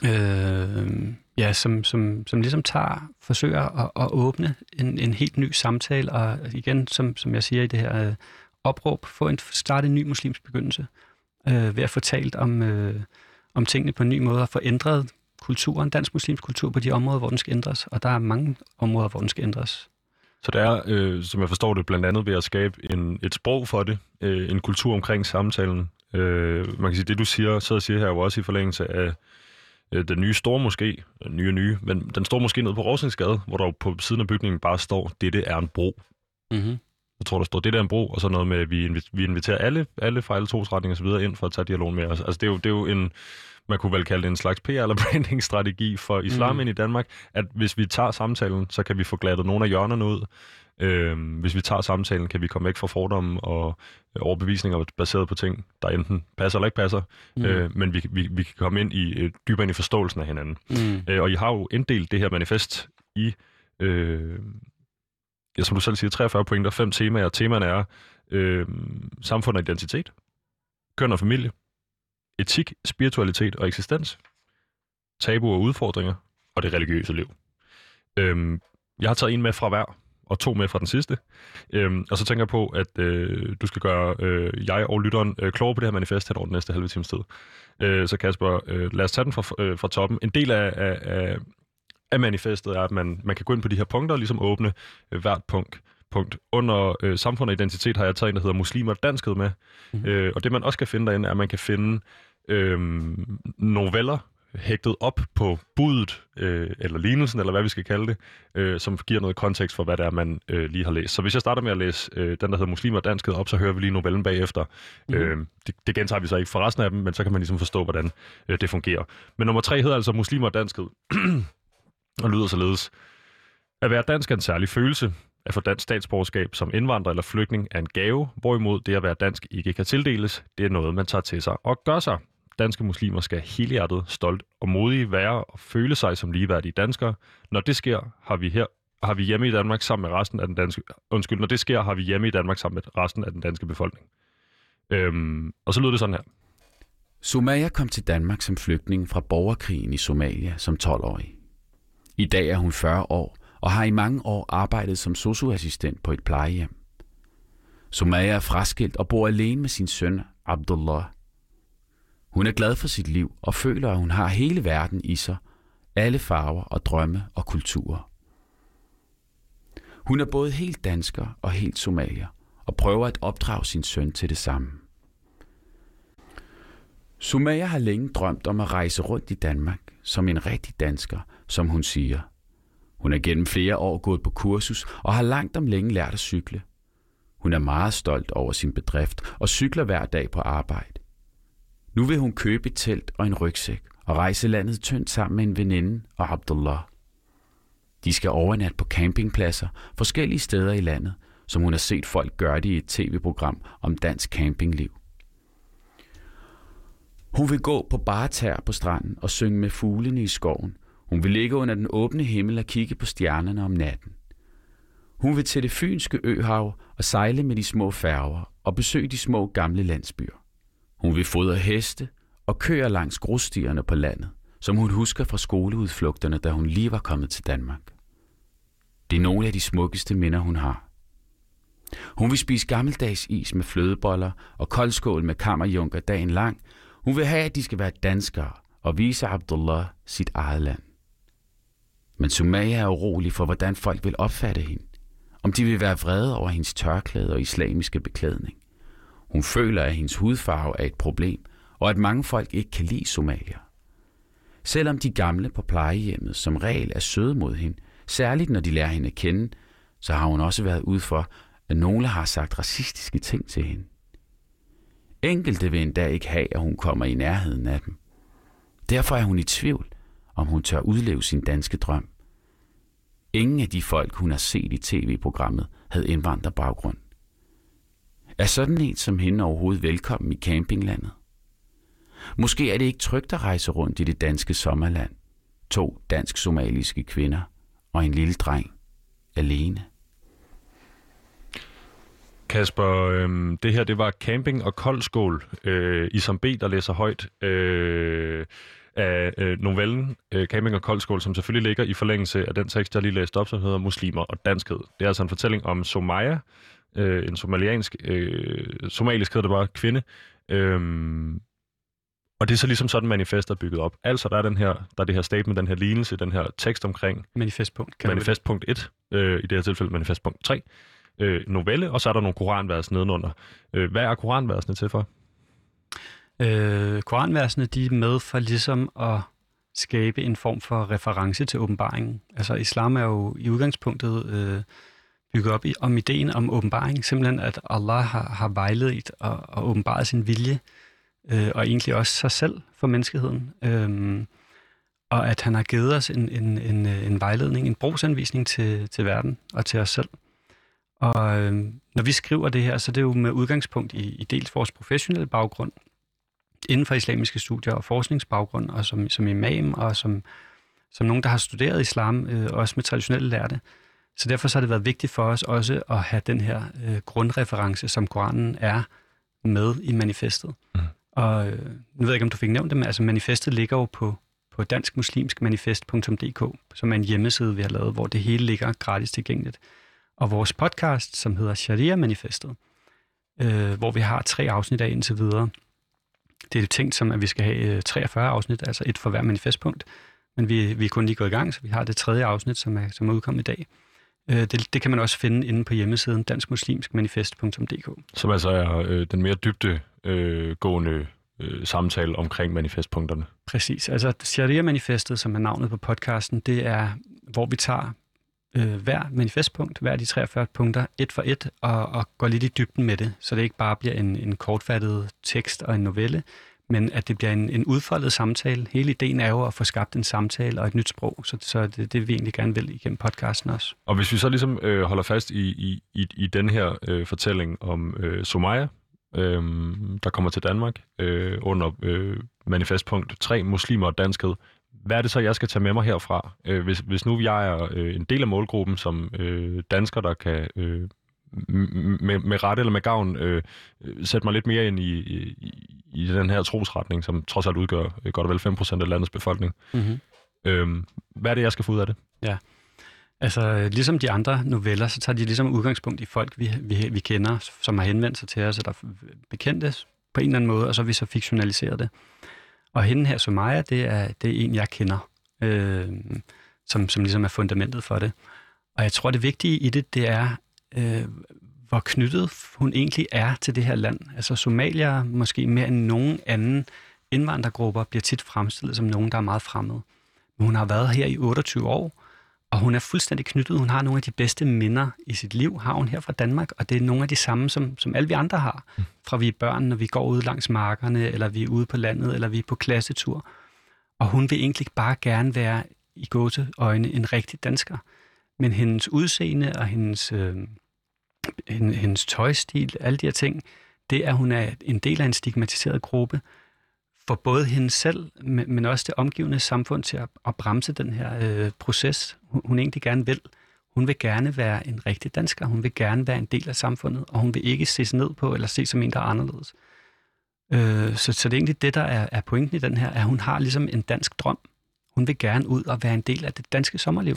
øh, ja, som, som, som ligesom tager, forsøger at, at åbne en, en helt ny samtale, og igen, som, som jeg siger i det her øh, opråb, få en, starte en ny muslimsk begyndelse øh, ved at talt om, øh, om tingene på en ny måde og få ændret kulturen, dansk muslimsk kultur på de områder, hvor den skal ændres. Og der er mange områder, hvor den skal ændres. Så det er, øh, som jeg forstår det, blandt andet ved at skabe en, et sprog for det, øh, en kultur omkring samtalen. Øh, man kan sige, det du siger, så siger her jo også i forlængelse af øh, den nye store moské, nye nye, men den store moské nede på Rosingsgade, hvor der på siden af bygningen bare står, dette er en bro. Mm-hmm. Jeg tror, der står, det der er en bro, og så noget med, at vi, vi inviterer alle, alle fra alle trosretninger og så videre ind for at tage dialog med os. Altså, det er jo, det er jo en, man kunne vel kalde det en slags PR- eller <laughs> branding-strategi for islam mm. ind i Danmark, at hvis vi tager samtalen, så kan vi få glattet nogle af hjørnerne ud. Øhm, hvis vi tager samtalen, kan vi komme væk fra fordomme og overbevisninger baseret på ting, der enten passer eller ikke passer, mm. øh, men vi, vi, vi kan komme ind i øh, dybere ind i forståelsen af hinanden. Mm. Øh, og I har jo inddelt det her manifest i, øh, ja, som du selv siger, 43 pointer, fem temaer. Temaerne er øh, samfund og identitet, køn og familie, etik, spiritualitet og eksistens, tabu og udfordringer og det religiøse liv. Øhm, jeg har taget en med fra hver, og to med fra den sidste. Øhm, og så tænker jeg på, at øh, du skal gøre øh, jeg og lytteren øh, klogere på det her manifest her over den næste halve times tid. Øh, så Kasper, øh, lad os tage den fra, øh, fra toppen. En del af, af, af, af manifestet er, at man, man kan gå ind på de her punkter og ligesom åbne øh, hvert punkt punkt. Under øh, samfund og identitet har jeg taget en, der hedder muslimer og danskhed med. Mm-hmm. Øh, og det man også kan finde derinde, er, at man kan finde øh, noveller hægtet op på budet, øh, eller lignelsen, eller hvad vi skal kalde det, øh, som giver noget kontekst for, hvad det er, man øh, lige har læst. Så hvis jeg starter med at læse øh, den, der hedder Muslimer og Danskhed op, så hører vi lige novellen bagefter. Mm. Øh, det, det gentager vi så ikke for resten af dem, men så kan man ligesom forstå, hvordan øh, det fungerer. Men nummer tre hedder altså Muslimer og Danskhed, <clears throat> og lyder således. At være dansk er en særlig følelse. At få dansk statsborgerskab som indvandrer eller flygtning er en gave, hvorimod det at være dansk ikke kan tildeles. Det er noget, man tager til sig og gør sig. Danske muslimer skal helhjertet, stolt og modige være og føle sig som ligeværdige danskere. Når det sker, har vi her har vi hjemme i Danmark sammen med resten af den danske... Undskyld, når det sker, har vi hjemme i Danmark sammen med resten af den danske befolkning. Øhm, og så lyder det sådan her. Sumaya kom til Danmark som flygtning fra borgerkrigen i Somalia som 12-årig. I dag er hun 40 år og har i mange år arbejdet som socioassistent på et plejehjem. Sumaya er fraskilt og bor alene med sin søn Abdullah. Hun er glad for sit liv og føler, at hun har hele verden i sig, alle farver og drømme og kulturer. Hun er både helt dansker og helt somalier og prøver at opdrage sin søn til det samme. Sumaya har længe drømt om at rejse rundt i Danmark som en rigtig dansker, som hun siger – hun er gennem flere år gået på kursus og har langt om længe lært at cykle. Hun er meget stolt over sin bedrift og cykler hver dag på arbejde. Nu vil hun købe et telt og en rygsæk og rejse landet tyndt sammen med en veninde og Abdullah. De skal overnatte på campingpladser forskellige steder i landet, som hun har set folk gøre det i et tv-program om dansk campingliv. Hun vil gå på bare tær på stranden og synge med fuglene i skoven – hun vil ligge under den åbne himmel og kigge på stjernerne om natten. Hun vil til det fynske øhav og sejle med de små færger og besøge de små gamle landsbyer. Hun vil fodre heste og køre langs grusstierne på landet, som hun husker fra skoleudflugterne, da hun lige var kommet til Danmark. Det er nogle af de smukkeste minder, hun har. Hun vil spise gammeldags is med flødeboller og koldskål med kammerjunker dagen lang. Hun vil have, at de skal være danskere og vise Abdullah sit eget land. Men Sumaya er urolig for, hvordan folk vil opfatte hende. Om de vil være vrede over hendes tørklæde og islamiske beklædning. Hun føler, at hendes hudfarve er et problem, og at mange folk ikke kan lide somalier. Selvom de gamle på plejehjemmet som regel er søde mod hende, særligt når de lærer hende at kende, så har hun også været ud for, at nogle har sagt racistiske ting til hende. Enkelte vil endda ikke have, at hun kommer i nærheden af dem. Derfor er hun i tvivl, om hun tør udleve sin danske drøm. Ingen af de folk, hun har set i tv-programmet, havde indvandrerbaggrund. Er sådan en som hende overhovedet velkommen i campinglandet? Måske er det ikke trygt at rejse rundt i det danske sommerland. To dansk-somaliske kvinder og en lille dreng. Alene. Kasper, øh, det her det var camping og koldskål. Øh, Isam B, der læser højt. Øh, af øh, novellen øh, Camping og Koldskål, som selvfølgelig ligger i forlængelse af den tekst, jeg lige læste op, som hedder Muslimer og Danskhed. Det er altså en fortælling om Somaya, øh, en somaliansk, øh, somalisk hedder det bare, kvinde, Øhm, og det er så ligesom sådan, manifestet er bygget op. Altså, der er, den her, der er det her statement, den her lignelse, den her tekst omkring Manifestpunkt. det. manifestpunkt 1, øh, i det her tilfælde manifestpunkt 3, øh, novelle, og så er der nogle koranvers nedenunder. Øh, hvad er koranversene til for? Øh, koranversene, de er med for ligesom at skabe en form for reference til åbenbaringen. Altså islam er jo i udgangspunktet øh, bygget op i, om ideen om åbenbaring. Simpelthen, at Allah har, har vejledt og, og åbenbaret sin vilje, øh, og egentlig også sig selv for menneskeheden. Øh, og at han har givet os en, en, en, øh, en vejledning, en brugsanvisning til, til verden og til os selv. Og øh, når vi skriver det her, så er det jo med udgangspunkt i, i dels vores professionelle baggrund, inden for islamiske studier og forskningsbaggrund, og som, som imam, og som, som nogen, der har studeret islam, øh, også med traditionelle lærte. Så derfor så har det været vigtigt for os også at have den her øh, grundreference, som Koranen er med i manifestet. Mm. Og øh, nu ved jeg ikke, om du fik nævnt det, men altså manifestet ligger jo på, på danskmuslimskmanifest.dk, som er en hjemmeside, vi har lavet, hvor det hele ligger gratis tilgængeligt. Og vores podcast, som hedder Sharia-manifestet, øh, hvor vi har tre afsnit af indtil videre, det er tænkt som, at vi skal have øh, 43 afsnit, altså et for hver manifestpunkt. Men vi, vi er kun lige gået i gang, så vi har det tredje afsnit, som er, som er udkommet i dag. Øh, det, det kan man også finde inde på hjemmesiden danskmuslimskmanifest.dk. Som altså er øh, den mere dybde øh, gående øh, samtale omkring manifestpunkterne. Præcis. Altså Sharia-manifestet, som er navnet på podcasten, det er, hvor vi tager øh, hver manifestpunkt, hver af de 43 punkter, et for et, og, og går lidt i dybden med det, så det ikke bare bliver en, en kortfattet tekst og en novelle, men at det bliver en, en udfoldet samtale. Hele ideen er jo at få skabt en samtale og et nyt sprog, så, så det det, vi egentlig gerne vil igennem podcasten også. Og hvis vi så ligesom øh, holder fast i, i, i, i den her øh, fortælling om øh, Somaya, øh, der kommer til Danmark øh, under øh, manifestpunkt 3, muslimer og danskhed. Hvad er det så, jeg skal tage med mig herfra? Øh, hvis, hvis nu jeg er øh, en del af målgruppen som øh, dansker, der kan øh, med, med ret eller med gavn øh, sætte mig lidt mere ind i, i, i den her trosretning, som trods alt udgør øh, godt og vel 5% af landets befolkning. Mm-hmm. Øh, hvad er det, jeg skal få ud af det? Altså, ligesom de andre noveller, så tager de ligesom udgangspunkt i folk, vi, vi, vi kender, som har henvendt sig til os, eller bekendte på en eller anden måde, og så har vi så fiktionaliseret det. Og hende her, Somaya, det er, det er en, jeg kender, øh, som, som ligesom er fundamentet for det. Og jeg tror, det vigtige i det, det er, øh, hvor knyttet hun egentlig er til det her land. Altså somalier, måske mere end nogen anden indvandrergrupper, bliver tit fremstillet som nogen, der er meget fremmede. Men hun har været her i 28 år, og hun er fuldstændig knyttet. Hun har nogle af de bedste minder i sit liv, har hun her fra Danmark, og det er nogle af de samme, som, som alle vi andre har. Fra vi er børn, når vi går ud langs markerne, eller vi er ude på landet, eller vi er på klassetur. Og hun vil egentlig bare gerne være i gåseøjne en rigtig dansker. Men hendes udseende og hendes, øh, hendes, hendes tøjstil, alle de her ting, det er, at hun er en del af en stigmatiseret gruppe, for både hende selv, men men også det omgivende samfund til at, at bremse den her øh, proces, hun, hun egentlig gerne vil. Hun vil gerne være en rigtig dansker, hun vil gerne være en del af samfundet, og hun vil ikke ses ned på eller se som en, der er anderledes. Øh, så, så det er egentlig det, der er, er pointen i den her, at hun har ligesom en dansk drøm. Hun vil gerne ud og være en del af det danske sommerliv.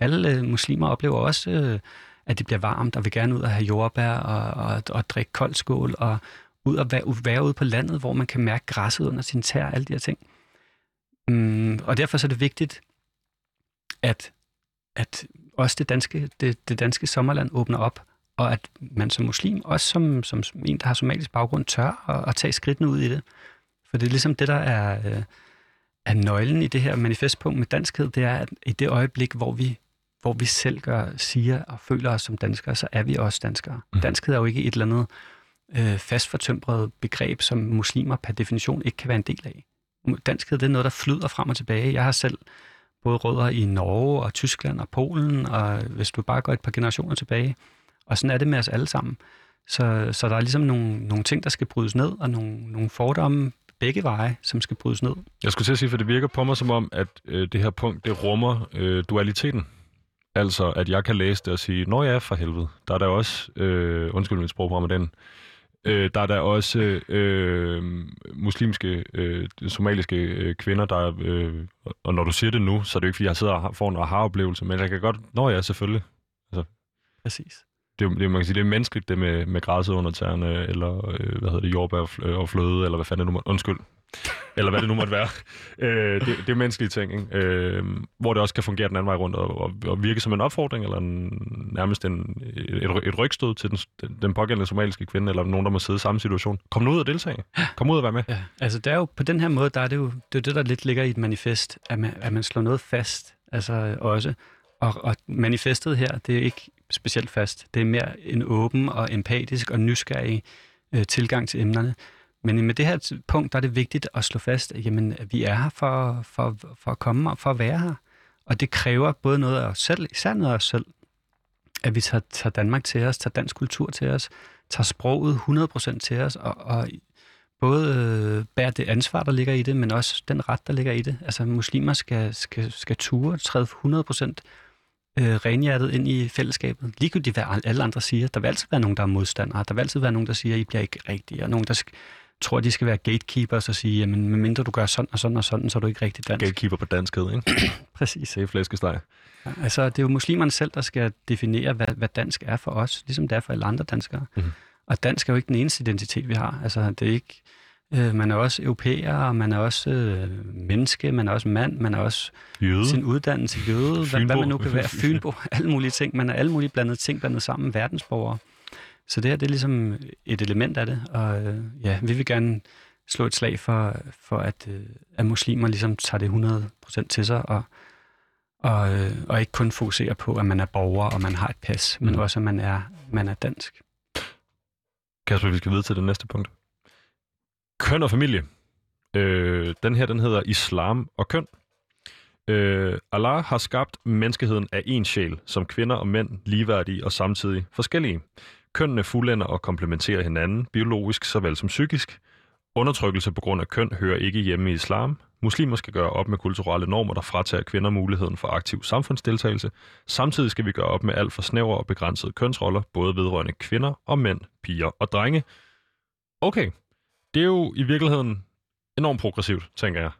Alle øh, muslimer oplever også, øh, at det bliver varmt, og vil gerne ud og have jordbær og, og, og drikke kold skål, og ud og være, være ude på landet, hvor man kan mærke græsset under sine tær, alle de her ting. Mm, og derfor så er det vigtigt, at, at også det danske, det, det danske sommerland åbner op, og at man som muslim, også som, som en, der har somalisk baggrund, tør at, at tage skridtene ud i det. For det er ligesom det, der er, øh, er nøglen i det her manifestpunkt med danskhed, det er, at i det øjeblik, hvor vi, hvor vi selv gør, siger og føler os som danskere, så er vi også danskere. Mhm. Danskhed er jo ikke et eller andet øh, fastfortømrede begreb, som muslimer per definition ikke kan være en del af. Danskhed det er noget, der flyder frem og tilbage. Jeg har selv både rødder i Norge og Tyskland og Polen, og hvis du bare går et par generationer tilbage. Og sådan er det med os alle sammen. Så, så der er ligesom nogle, nogle ting, der skal brydes ned, og nogle, nogle fordomme begge veje, som skal brydes ned. Jeg skulle til at sige, for det virker på mig som om, at øh, det her punkt, det rummer øh, dualiteten. Altså, at jeg kan læse det og sige, Nå ja, for helvede. Der er der også, øh, undskyld mit sprog med den, øh, der er der også øh, muslimske, øh, somaliske øh, kvinder, der, øh, og når du siger det nu, så er det jo ikke, fordi jeg sidder og får en aha-oplevelse, men jeg kan godt, nå ja, selvfølgelig. Præcis. det, det, man kan sige, det er menneskeligt, det med, med græsset under tæerne, eller øh, hvad hedder det, jordbær og fl- og fløde, eller hvad fanden det nu undskyld, eller hvad det nu måtte være. Øh, det, det er menneskelige ting, ikke? Øh, hvor det også kan fungere den anden vej rundt, og, og, og virke som en opfordring, eller en, nærmest en, et, et rygstød til den, den pågældende somaliske kvinde, eller nogen, der må sidde i samme situation. Kom nu ud og deltage. Kom ud og være med. Ja, altså det er jo, på den her måde, der er det jo det, er det der lidt ligger i et manifest, at man, at man slår noget fast, altså også. Og, og manifestet her, det er ikke specielt fast. Det er mere en åben og empatisk og nysgerrig øh, tilgang til emnerne. Men med det her punkt, der er det vigtigt at slå fast, at jamen, at vi er her for, for, for at komme og for at være her. Og det kræver både noget af os selv, især noget af os selv, at vi tager, tager Danmark til os, tager dansk kultur til os, tager sproget 100% til os, og, og både øh, bærer det ansvar, der ligger i det, men også den ret, der ligger i det. Altså muslimer skal, skal, skal ture, træde 100% øh, renhjertet ind i fællesskabet. Ligegyldigt hvad alle andre siger. Der vil altid være nogen, der er modstandere. Der vil altid være nogen, der siger, at I bliver ikke rigtige. Og nogen, der tror, de skal være gatekeepers og sige, jamen medmindre du gør sådan og sådan og sådan, så er du ikke rigtig dansk. Gatekeeper på danskhed, ikke? <clears throat> Præcis. Det er flæskesteg. Ja, altså, det er jo muslimerne selv, der skal definere, hvad, hvad dansk er for os, ligesom det er for alle andre danskere. Mhm. Mm. Og dansk er jo ikke den eneste identitet, vi har. Altså, det er ikke, øh, man er også europæer, man er også øh, menneske, man er også mand, man er også Jøde. sin uddannelse, jøde, hvad, hvad man nu kan være, <laughs> fynbo, alle mulige ting. Man er alle mulige blandede ting blandet sammen, verdensborgere. Så det her, det er ligesom et element af det, og øh, ja, vi vil gerne slå et slag for, for at, øh, at muslimer ligesom tager det 100% til sig, og, og, øh, og ikke kun fokuserer på, at man er borger, og man har et pas, men Mm. også, at man er, man er dansk. Kasper, vi skal videre til det næste punkt. Køn og familie. Øh, den her, den hedder Islam og køn. Øh, Allah har skabt menneskeheden af en sjæl, som kvinder og mænd ligeværdige og samtidig forskellige. Kønnene fuldender og komplementerer hinanden, biologisk såvel som psykisk. Undertrykkelse på grund af køn hører ikke hjemme i islam. Muslimer skal gøre op med kulturelle normer, der fratager kvinder muligheden for aktiv samfundsdeltagelse. Samtidig skal vi gøre op med alt for snævre og begrænsede kønsroller, både vedrørende kvinder og mænd, piger og drenge. Okay, det er jo i virkeligheden enormt progressivt, tænker jeg.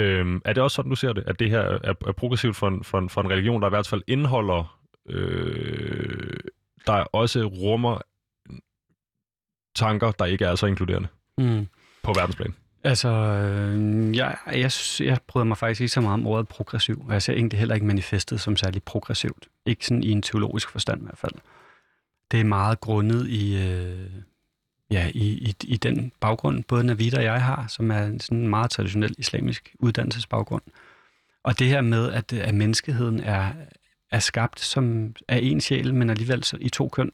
Øhm, er det også sådan, du ser det, at det her er, er progressivt for en, for, en, for en religion, der i hvert fald indeholder, øh, der også rummer tanker, der ikke er så inkluderende Mm. på verdensplan? Altså, øh, jeg, jeg, jeg bryder mig faktisk ikke så meget om ordet progressiv, og jeg ser egentlig heller ikke manifestet som særlig progressivt. Ikke sådan i en teologisk forstand i hvert fald. Det er meget grundet i, øh, ja, i, i, i den baggrund, både Navid og jeg har, som er en sådan meget traditionel islamisk uddannelsesbaggrund. Og det her med, at, at menneskeheden er, er skabt som af en sjæl, men alligevel i to køn,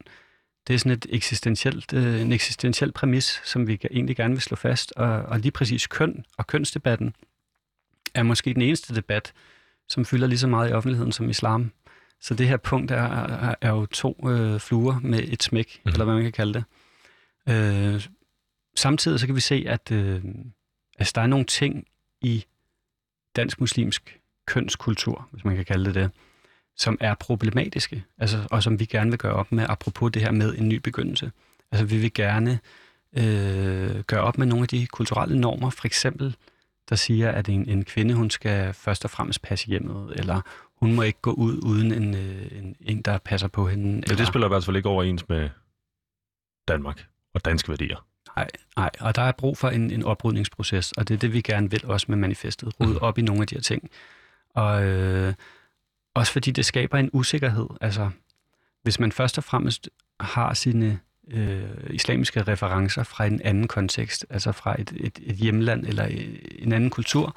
det er sådan et eksistentielt, øh, en eksistentiel præmis, som vi egentlig gerne vil slå fast. Og, og lige præcis køn og kønsdebatten er måske den eneste debat, som fylder lige så meget i offentligheden som islam. Så det her punkt er, er, er jo to øh, fluer med et smæk, mm. eller hvad man kan kalde det. Øh, samtidig så kan vi se, at øh, altså, der er nogle ting i dansk-muslimsk kønskultur, hvis man kan kalde det det, som er problematiske, altså, og som vi gerne vil gøre op med, apropos det her med en ny begyndelse. Altså vi vil gerne øh, gøre op med nogle af de kulturelle normer, for eksempel, der siger, at en, en kvinde, hun skal først og fremmest passe hjemmet, eller hun må ikke gå ud uden en, øh, en, en der passer på hende. Eller, det spiller i hvert fald ikke overens med Danmark og danske værdier. Nej, og der er brug for en, en oprydningsproces, og det er det, vi gerne vil også med manifestet. Rydde Mhm. op i nogle af de her ting. Og øh, også fordi det skaber en usikkerhed. Altså, hvis man først og fremmest har sine øh, islamiske referencer fra en anden kontekst, altså fra et, et, et hjemland eller øh, en anden kultur,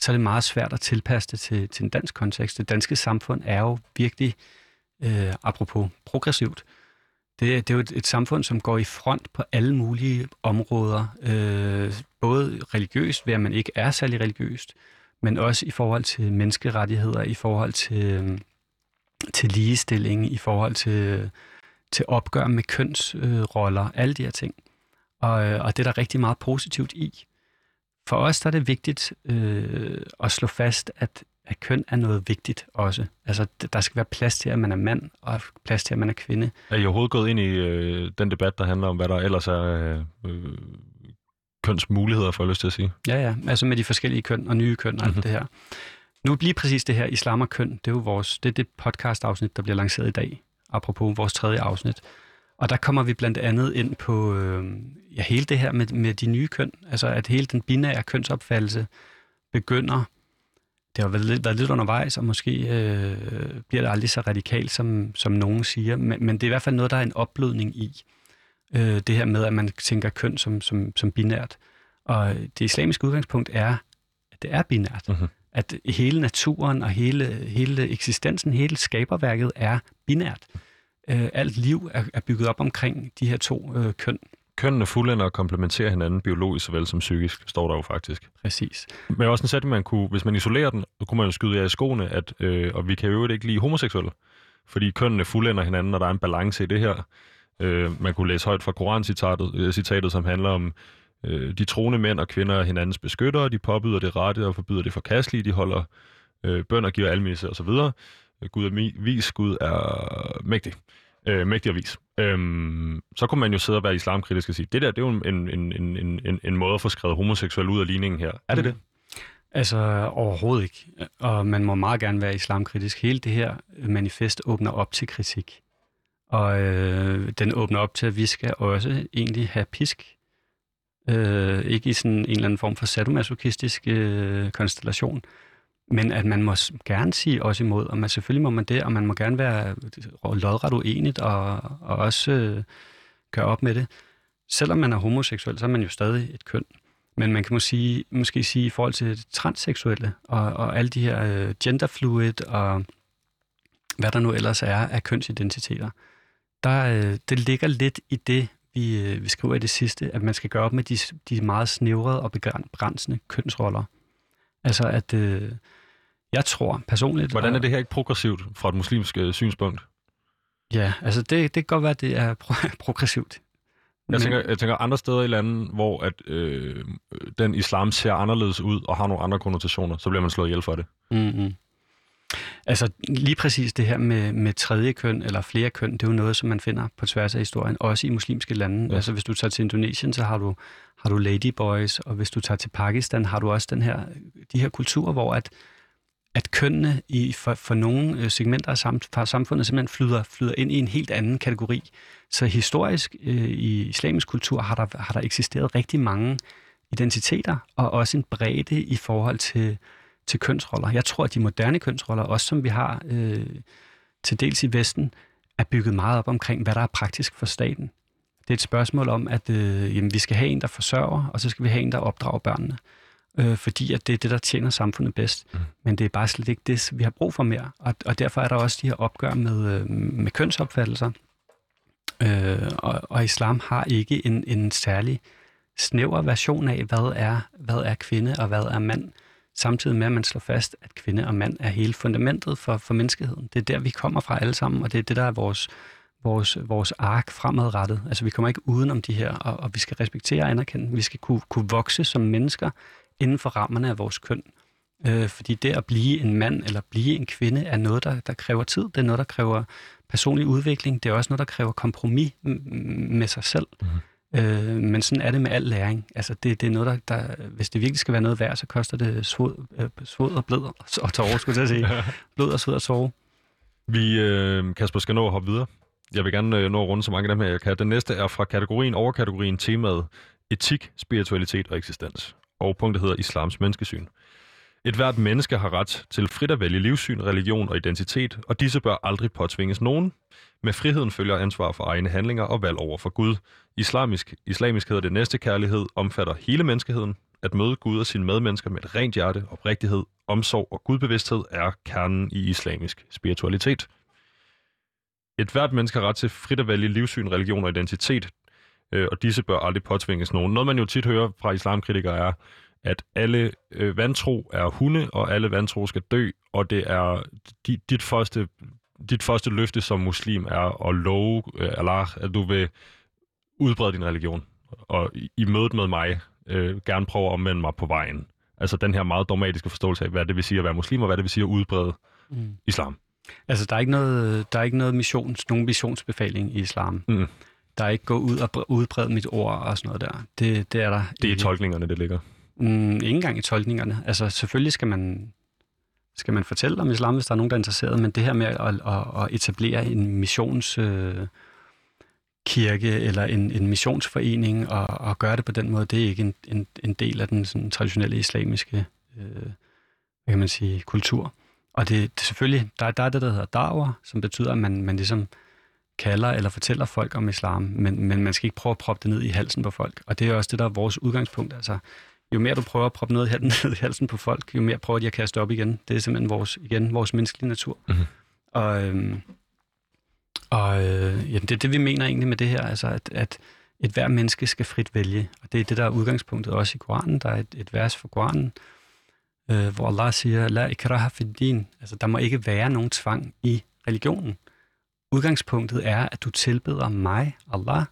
så er det meget svært at tilpasse det til, til en dansk kontekst. Det danske samfund er jo virkelig, øh, apropos progressivt, det, det er jo et, et samfund, som går i front på alle mulige områder. Øh, både religiøst, ved at man ikke er særlig religiøst, men også i forhold til menneskerettigheder, i forhold til, øhm, til ligestilling, i forhold til, til opgør med kønsroller, øh, alle de her ting. Og, øh, og det er der rigtig meget positivt i. For os der er det vigtigt øh, at slå fast, at, at køn er noget vigtigt også. Altså, der skal være plads til, at man er mand, og plads til, at man er kvinde. Er I overhovedet gået ind i øh, den debat, der handler om, hvad der ellers er øh, øh, kønsmuligheder, får jeg lyst til at sige? Ja, ja. Altså med de forskellige køn og nye køn og alt Mhm. det her. Nu lige præcis det her islam og køn, det er jo vores, det er det podcast-afsnit, der bliver lanceret i dag. apropos vores tredje afsnit. Og der kommer vi blandt andet ind på øh, ja, hele det her med, med de nye køn, altså at hele den binære kønsopfattelse begynder, det har været lidt, været lidt undervejs, og måske øh, bliver det aldrig så radikalt, som, som nogen siger, men, men det er i hvert fald noget, der er en opblødning i. Øh, det her med, at man tænker køn som, som, som binært. Og det islamiske udgangspunkt er, at det er binært. Mhm. At hele naturen og hele, hele eksistensen, hele skaberværket er binært. Øh, alt liv er, er bygget op omkring de her to øh, køn. Kønnene fuldender og komplementerer hinanden biologisk såvel som psykisk, står der jo faktisk. Præcis. Men også en sætning, man kunne, hvis man isolerer den, så kunne man jo skyde jer i skoene, at, øh, og vi kan jo ikke lide homoseksuelle, fordi kønnene fuldender hinanden, og der er en balance i det her. Øh, man kunne læse højt fra Koran-citatet, øh, citatet, som handler om, øh, de troende mænd og kvinder er hinandens beskyttere, de påbyder det rette og forbyder det forkastelige, de holder øh, bøn og giver almisse osv. Gud er mi- vis, Gud er mægtig. Øh, mægtig og vis. Øhm, så kunne man jo sidde og være islamkritisk og sige, det der, det er jo en, en, en, en, en, måde at få skrevet homoseksuel ud af ligningen her. Er det det? Altså overhovedet ikke. Og man må meget gerne være islamkritisk. Hele det her manifest åbner op til kritik. Og øh, den åbner op til, at vi skal også egentlig have pisk. Øh, ikke i sådan en eller anden form for sadomasochistisk øh, konstellation, men at man må gerne sige også imod, og man, selvfølgelig må man det, og man må gerne være lodret uenigt og, og også øh, gøre op med det. Selvom man er homoseksuel, så er man jo stadig et køn. Men man kan måske sige, måske sige i forhold til transseksuelle og, og alle de her øh, genderfluid og hvad der nu ellers er af kønsidentiteter, der, øh, det ligger lidt i det, vi, øh, vi skriver i det sidste, at man skal gøre op med de, de meget snævrede og begrænsende kønsroller. Altså at øh, jeg tror personligt... Hvordan er det her ikke progressivt fra et muslimsk øh, synspunkt? Ja, altså det, det kan godt være, at det er pro- <laughs> progressivt. Jeg tænker, jeg tænker andre steder i landet, hvor at, øh, den islam ser anderledes ud og har nogle andre konnotationer, så bliver man slået ihjel for det. Mm-hmm. Altså lige præcis det her med, med tredje køn eller flere køn, det er jo noget, som man finder på tværs af historien, også i muslimske lande. Ja. Altså hvis du tager til Indonesien, så har du, har du ladyboys, og hvis du tager til Pakistan, har du også den her, de her kulturer, hvor at, at kønnene i, for, for nogle øh, segmenter af sam, samfundet simpelthen flyder, flyder ind i en helt anden kategori. Så historisk øh, i islamisk kultur har der, har der eksisteret rigtig mange identiteter, og også en bredde i forhold til, til kønsroller. Jeg tror, at de moderne kønsroller, også som vi har øh, til dels i Vesten, er bygget meget op omkring, hvad der er praktisk for staten. Det er et spørgsmål om, at øh, jamen, vi skal have en, der forsørger, og så skal vi have en, der opdrager børnene. Øh, fordi at det er det, der tjener samfundet bedst. Mm. Mm. Men det er bare slet ikke det, vi har brug for mere. Og, og derfor er der også de her opgør med, øh, med kønsopfattelser. Øh, og, og islam har ikke en, en særlig snæver version af, hvad er, hvad er kvinde og hvad er mand. Samtidig med, at man slår fast, at kvinde og mand er hele fundamentet for, for menneskeheden. Det er der, vi kommer fra alle sammen, og det er det, der er vores, vores, vores ark fremadrettet. Altså, vi kommer ikke uden om de her, og, og vi skal respektere og anerkende. Vi skal kunne, kunne vokse som mennesker inden for rammerne af vores køn. Øh, fordi det at blive en mand eller blive en kvinde er noget, der, der kræver tid. Det er noget, der kræver personlig udvikling. Det er også noget, der kræver kompromis m- m- med sig selv. Mhm. Øh, men sådan er det med al læring. Altså, det, det er noget, der, der, hvis det virkelig skal være noget værd, så koster det svod, øh, svod og blod og, tårer, skulle jeg sige. Blod og sved og sove. Vi, øh, Kasper, skal nå at hoppe videre. Jeg vil gerne øh, nå at runde så mange af dem her, jeg kan. Den næste er fra kategorien, overkategorien, temaet etik, spiritualitet og eksistens. Og punktet hedder islams menneskesyn. Et hvert menneske har ret til frit at vælge livssyn, religion og identitet, og disse bør aldrig påtvinges nogen. Med friheden følger ansvar for egne handlinger og valg over for Gud. Islamisk, islamisk hedder det næste kærlighed, omfatter hele menneskeheden. At møde Gud og sine medmennesker med et rent hjerte, oprigtighed, omsorg og gudbevidsthed er kernen i islamisk spiritualitet. Et hvert menneske har ret til frit at vælge livssyn, religion og identitet, øh, og disse bør aldrig påtvinges nogen. Noget, man jo tit hører fra islamkritikere er, at alle øh, vantro er hunde, og alle vantro skal dø, og det er dit, dit, første, dit første løfte som muslim er at love øh, Allah, at du vil udbrede din religion, og i, i mødet med mig øh, gerne prøve at omvende mig på vejen. Altså den her meget dogmatiske forståelse af, hvad det vil sige at være muslim, og hvad det vil sige at udbrede Mm. islam. Altså, der er ikke noget, der er ikke noget missions, nogen missionsbefaling i islam. Mm. Der er ikke gå ud og bre- udbrede mit ord og sådan noget der. Det, det er der Det er i tolkningerne, det ligger. Mm, ikke engang i tolkningerne. Altså, selvfølgelig skal man skal man fortælle om islam, hvis der er nogen, der er interesseret, men det her med at, at, at etablere en missions... Øh, kirke eller en, en missionsforening og, og gøre det på den måde, det er ikke en, en, en del af den sådan, traditionelle islamiske øh, hvad kan man sige, kultur. Og det, det selvfølgelig, der, der er det, der hedder dawa, som betyder, at man, man ligesom kalder eller fortæller folk om islam, men, men man skal ikke prøve at proppe det ned i halsen på folk. Og det er også det, der er vores udgangspunkt. Altså, jo mere du prøver at proppe noget <laughs> ned i halsen på folk, jo mere prøver de at kaste op igen. Det er simpelthen vores, igen, vores menneskelige natur. Mm-hmm. Og, øhm, og øh, jamen, det er det, vi mener egentlig med det her, altså at, at et hver menneske skal frit vælge. Og det er det, der er udgangspunktet også i Koranen. Der er et, et vers for Koranen, øh, hvor Allah siger, La ikraha din. Altså, der må ikke være nogen tvang i religionen. Udgangspunktet er, at du tilbeder mig, Allah,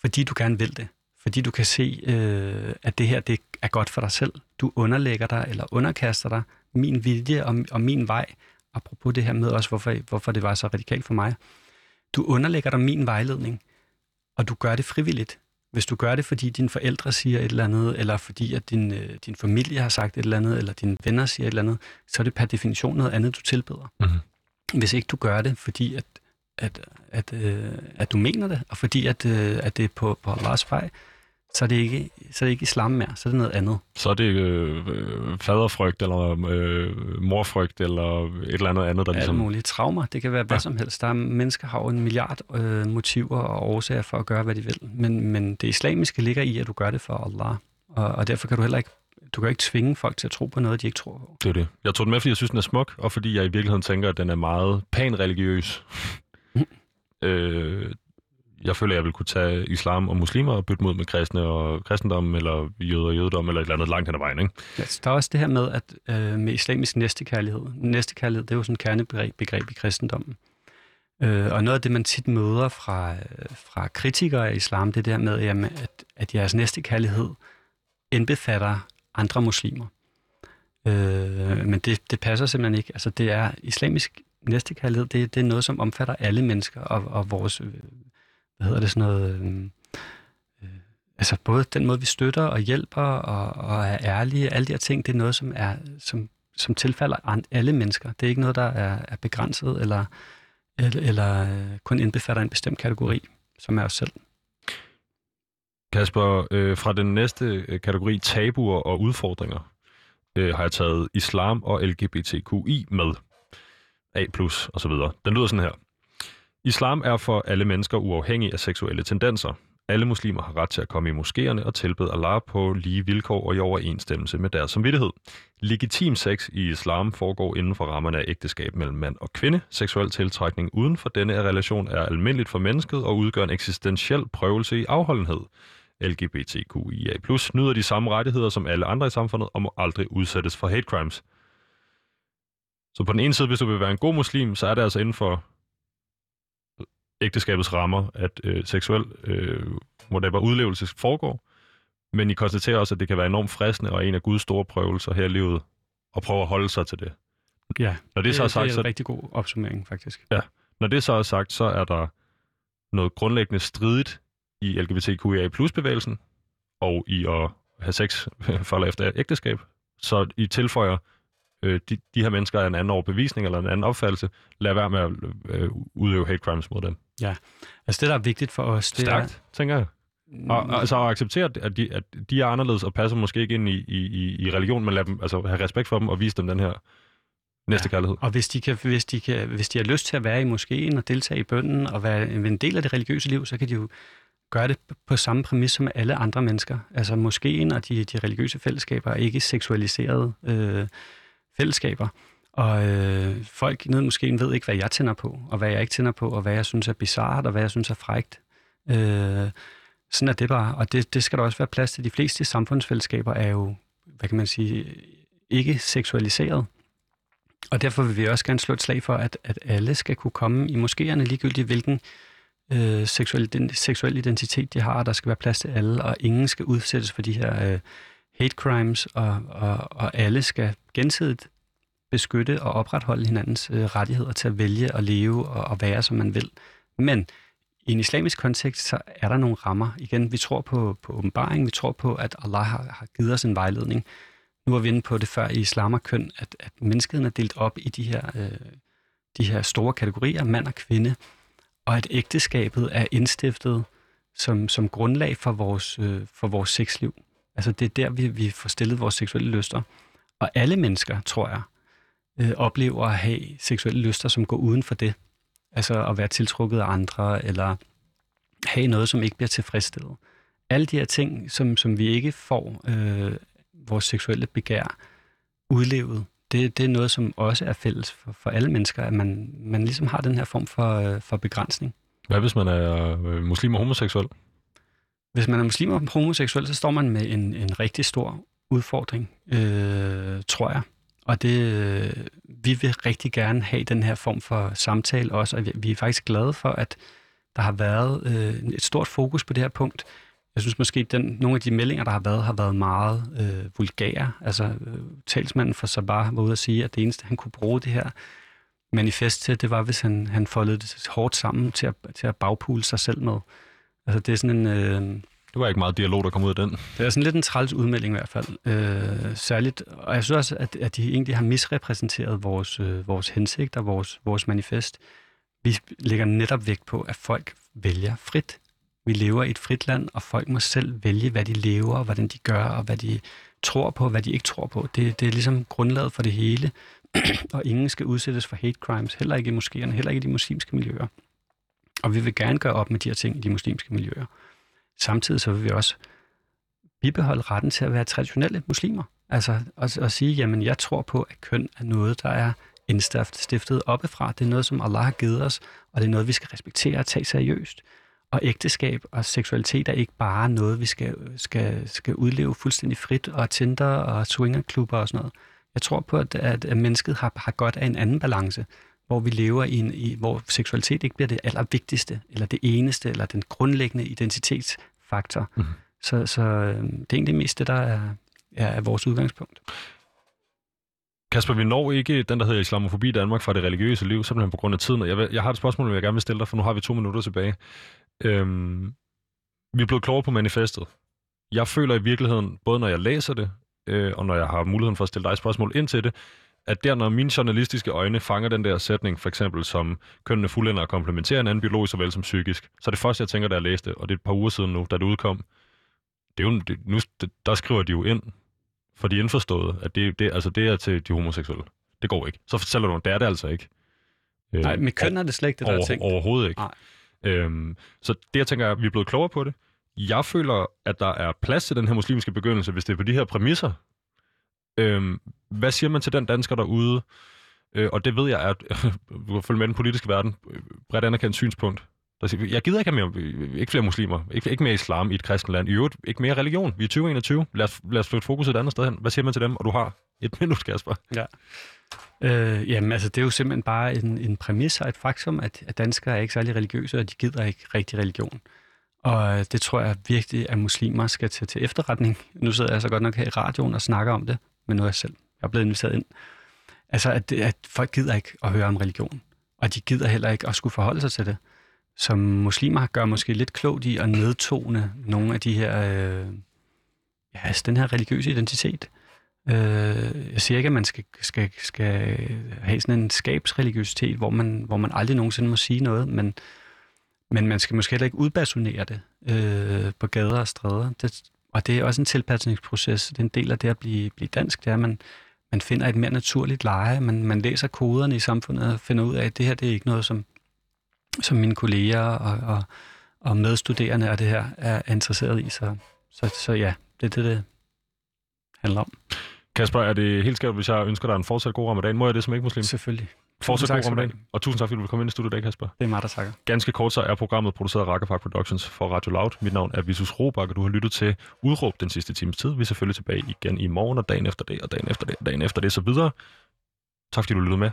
fordi du gerne vil det. Fordi du kan se, øh, at det her det er godt for dig selv. Du underlægger dig eller underkaster dig min vilje og, og min vej. Apropos det her med også, hvorfor, hvorfor det var så radikalt for mig. Du underlægger dig min vejledning, og du gør det frivilligt. Hvis du gør det, fordi dine forældre siger et eller andet, eller fordi at din, øh, din familie har sagt et eller andet, eller dine venner siger et eller andet, så er det per definition noget andet, du tilbeder. Mm-hmm. Hvis ikke du gør det, fordi at, at, at, øh, at du mener det, og fordi at, øh, at det er på, på Allahs vej, så er det ikke, så er det ikke islam mere, så er det noget andet. Så er det øh, øh, faderfrygt, eller øh, morfrygt, eller et eller andet andet, der Alle ligesom... mulige traumer, det kan være hvad ja. som helst. Der er, mennesker har jo en milliard øh, motiver og årsager for at gøre, hvad de vil. Men, men det islamiske ligger i, at du gør det for Allah. Og, og derfor kan du heller ikke du kan ikke tvinge folk til at tro på noget, de ikke tror på. Det er det. Jeg tog den med, fordi jeg synes, den er smuk, og fordi jeg i virkeligheden tænker, at den er meget pan-religiøs. Mm. øh, jeg føler, jeg vil kunne tage islam og muslimer og bytte mod med kristne og kristendom, eller jøder og jødedom, eller et eller andet langt hen ad vejen, ikke? Ja, der er også det her med, at øh, med islamisk næstekærlighed. Næstekærlighed, det er jo sådan et kernebegreb begreb i kristendommen. Øh, og noget af det, man tit møder fra, fra kritikere af islam, det er der med, jamen, at, at jeres næstekærlighed indbefatter andre muslimer. Øh, men det, det passer simpelthen ikke. Altså, det er islamisk næstekærlighed, det, det er noget, som omfatter alle mennesker, og, og vores hvad hedder det, sådan noget, øhm, øh, altså både den måde, vi støtter og hjælper og, og er ærlige, alle de her ting, det er noget, som, er, som, som tilfalder alle mennesker. Det er ikke noget, der er, er begrænset eller, eller, eller øh, kun indbefatter en bestemt kategori, som er os selv. Kasper, øh, fra den næste øh, kategori, tabuer og udfordringer, øh, har jeg taget islam og LGBTQI med. A+, og så videre. Den lyder sådan her. Islam er for alle mennesker uafhængig af seksuelle tendenser. Alle muslimer har ret til at komme i moskéerne og tilbede Allah på lige vilkår og i overensstemmelse med deres samvittighed. Legitim sex i islam foregår inden for rammerne af ægteskab mellem mand og kvinde. Seksuel tiltrækning uden for denne relation er almindeligt for mennesket og udgør en eksistentiel prøvelse i afholdenhed. LGBTQIA+, nyder de samme rettigheder som alle andre i samfundet og må aldrig udsættes for hate crimes. Så på den ene side, hvis du vil være en god muslim, så er det altså inden for ægteskabets rammer, at øh, seksuel øh, whatever, udlevelse foregår. Men I konstaterer også, at det kan være enormt fristende og en af Guds store prøvelser her i livet at prøve at holde sig til det. Ja, når det, det, så er, sagt, det er en så, rigtig god opsummering, faktisk. Ja, når det så er sagt, så er der noget grundlæggende stridigt i LGBTQIA plus-bevægelsen og i at have sex <laughs> for eller efter ægteskab. Så I tilføjer øh, de, de her mennesker er en anden overbevisning eller en anden opfattelse, lad være med at øh, udøve hate crimes mod dem. Ja, altså det, der er vigtigt for os, det Stærkt, er... tænker jeg. Og, og, altså at acceptere, at de, at de er anderledes og passer måske ikke ind i, i, i religion, men lad dem altså, have respekt for dem og vise dem den her næste ja. kærlighed. Og hvis de, kan, hvis, de kan, hvis de har lyst til at være i moskeen og deltage i bønden og være en del af det religiøse liv, så kan de jo gøre det på samme præmis som alle andre mennesker. Altså moskeen og de, de religiøse fællesskaber er ikke seksualiserede øh, fællesskaber. Og øh, folk ned måske ved ikke, hvad jeg tænder på, og hvad jeg ikke tænder på, og hvad jeg synes er bizart, og hvad jeg synes er frægt. Øh, sådan er det bare, og det, det skal der også være plads til. De fleste samfundsfællesskaber er jo, hvad kan man sige, ikke seksualiseret. Og derfor vil vi også gerne slå et slag for, at, at alle skal kunne komme i moskéerne, ligegyldigt hvilken øh, seksuel, den, seksuel identitet de har, der skal være plads til alle, og ingen skal udsættes for de her øh, hate crimes, og, og, og alle skal gensidigt beskytte og opretholde hinandens øh, rettigheder til at vælge og leve og, og være, som man vil. Men i en islamisk kontekst, så er der nogle rammer. Igen, vi tror på, på åbenbaring, vi tror på, at Allah har, har givet os en vejledning. nu var vi inde på det før i islam og køn, at, at menneskeheden er delt op i de her, øh, de her store kategorier, mand og kvinde, og at ægteskabet er indstiftet som, som grundlag for vores, øh, for vores sexliv. Altså det er der, vi, vi får stillet vores seksuelle lyster. Og alle mennesker, tror jeg, øh, oplever at have seksuelle lyster, som går uden for det. Altså at være tiltrukket af andre, eller have noget, som ikke bliver tilfredsstillet. Alle de her ting, som, som vi ikke får øh, vores seksuelle begær udlevet, det, det er noget, som også er fælles for, for alle mennesker, at man, man ligesom har den her form for, øh, for begrænsning. Hvad hvis man er øh, muslim og homoseksuel? Hvis man er muslim og homoseksuel, så står man med en, en rigtig stor udfordring, øh, tror jeg. Og det, øh, vi vil rigtig gerne have den her form for samtale også, og vi, vi er faktisk glade for, at der har været øh, et stort fokus på det her punkt. Jeg synes måske, at den, nogle af de meldinger, der har været, har været meget øh, vulgære. Altså, øh, talsmanden for Sabah var ude at sige, at det eneste, han kunne bruge det her manifest til, det var, hvis han, han foldede det hårdt sammen til at, til at bagpule sig selv med. Altså, det er sådan en... Øh, det var ikke meget dialog, der kom ud af den. Det er sådan lidt en træls udmelding i hvert fald. Øh, særligt, og jeg synes også, at, at de egentlig har misrepræsenteret vores, øh, vores hensigt og vores, vores manifest. Vi lægger netop vægt på, at folk vælger frit. Vi lever i et frit land, og folk må selv vælge, hvad de lever, og hvordan de gør, og hvad de tror på, og hvad de ikke tror på. Det, det er ligesom grundlaget for det hele, <clears throat> og ingen skal udsættes for hate crimes, heller ikke i moskéerne, heller ikke i de muslimske miljøer. Og vi vil gerne gøre op med de her ting i de muslimske miljøer. Samtidig så vil vi også bibeholde retten til at være traditionelle muslimer. Altså at, at sige, jamen jeg tror på, at køn er noget, der er indstiftet oppefra. Det er noget, som Allah har givet os, og det er noget, vi skal respektere og tage seriøst. Og ægteskab og seksualitet er ikke bare noget, vi skal, skal, skal udleve fuldstændig frit, og Tinder og swingerklubber og sådan noget. Jeg tror på, at, at, at mennesket har, har godt af en anden balance, hvor vi lever i, en, i, hvor seksualitet ikke bliver det allervigtigste, eller det eneste, eller den grundlæggende identitetsfaktor. Mm. Så, så øh, det er egentlig mest det, der er, er vores udgangspunkt. Kasper, vi når ikke den, der hedder islamofobi i Danmark fra det religiøse liv, simpelthen på grund af tiden. Jeg, vil, jeg har et spørgsmål, jeg gerne vil stille dig, for nu har vi to minutter tilbage. Øhm, vi er blevet klogere på manifestet. Jeg føler i virkeligheden, både når jeg læser det, øh, og når jeg har muligheden for at stille dig spørgsmål ind til det, at der, når mine journalistiske øjne fanger den der sætning, for eksempel som kønnene fuldender og komplementerer en anden biologisk såvel som psykisk, så er det første, jeg tænker, da jeg læste, og det er et par uger siden nu, da det udkom, det er jo, det, nu, der skriver de jo ind for de indforståede, at det, det, altså det er til de homoseksuelle. Det går ikke. Så fortæller du, det er det altså ikke. Nej, med køn er det slet ikke det, der over, er tænkt. Overhovedet ikke. Nej. Øhm, så det, jeg tænker, er, at vi er blevet klogere på det. Jeg føler, at der er plads til den her muslimske begyndelse, hvis det er på de her præmisser. Øhm, hvad siger man til den dansker derude? Øh, og det ved jeg, at <laughs> du kan følge med den politiske verden, bredt anerkendt synspunkt. Der siger, jeg gider ikke have mere, øh, ikke flere muslimer, ikke, ikke mere islam i et kristent land. I øvrigt, ikke mere religion. Vi er 2021. Lad os, lad os flytte fokus et andet sted hen. Hvad siger man til dem? Og du har et <laughs> minut, Kasper. Ja. Øh, jamen, altså, det er jo simpelthen bare en, en præmis og et faktum, at, at danskere er ikke særlig religiøse, og de gider ikke rigtig religion. Og øh, det tror jeg virkelig, at muslimer skal tage til efterretning. Nu sidder jeg så godt nok her i radioen og snakker om det, men noget af selv. Jeg er blevet inviteret ind. Altså, at, at folk gider ikke at høre om religion. Og de gider heller ikke at skulle forholde sig til det. Som muslimer gør måske lidt klogt i at nedtone nogle af de her, øh, ja, altså den her religiøse identitet. Øh, jeg siger ikke, at man skal, skal, skal have sådan en skabsreligiøsitet, hvor man, hvor man aldrig nogensinde må sige noget, men, men man skal måske heller ikke udbasonere det øh, på gader og stræder. Det, og det er også en tilpasningsproces. Det er en del af det at blive, blive dansk, det er, at man, man finder et mere naturligt leje. Man, man læser koderne i samfundet og finder ud af, at det her det er ikke noget, som, som mine kolleger og, og, og medstuderende af det her er interesseret i. Så, så, så ja, det er det, det handler om. Kasper, er det helt skævt, hvis jeg ønsker dig en fortsat god ramadan? Må jeg det som ikke muslim? Selvfølgelig. Fortsat tak god ramadan. Og tusind tak, fordi du vil komme ind i studiet i dag, Kasper. Det er mig, der takker. Ganske kort så er programmet produceret af Rakkefak Productions for Radio Loud. Mit navn er Visus Robak, og du har lyttet til Udråb den sidste times tid. Vi er selvfølgelig tilbage igen i morgen, og dagen efter det, og dagen efter det, og dagen efter det, så videre. Tak fordi du lyttede med.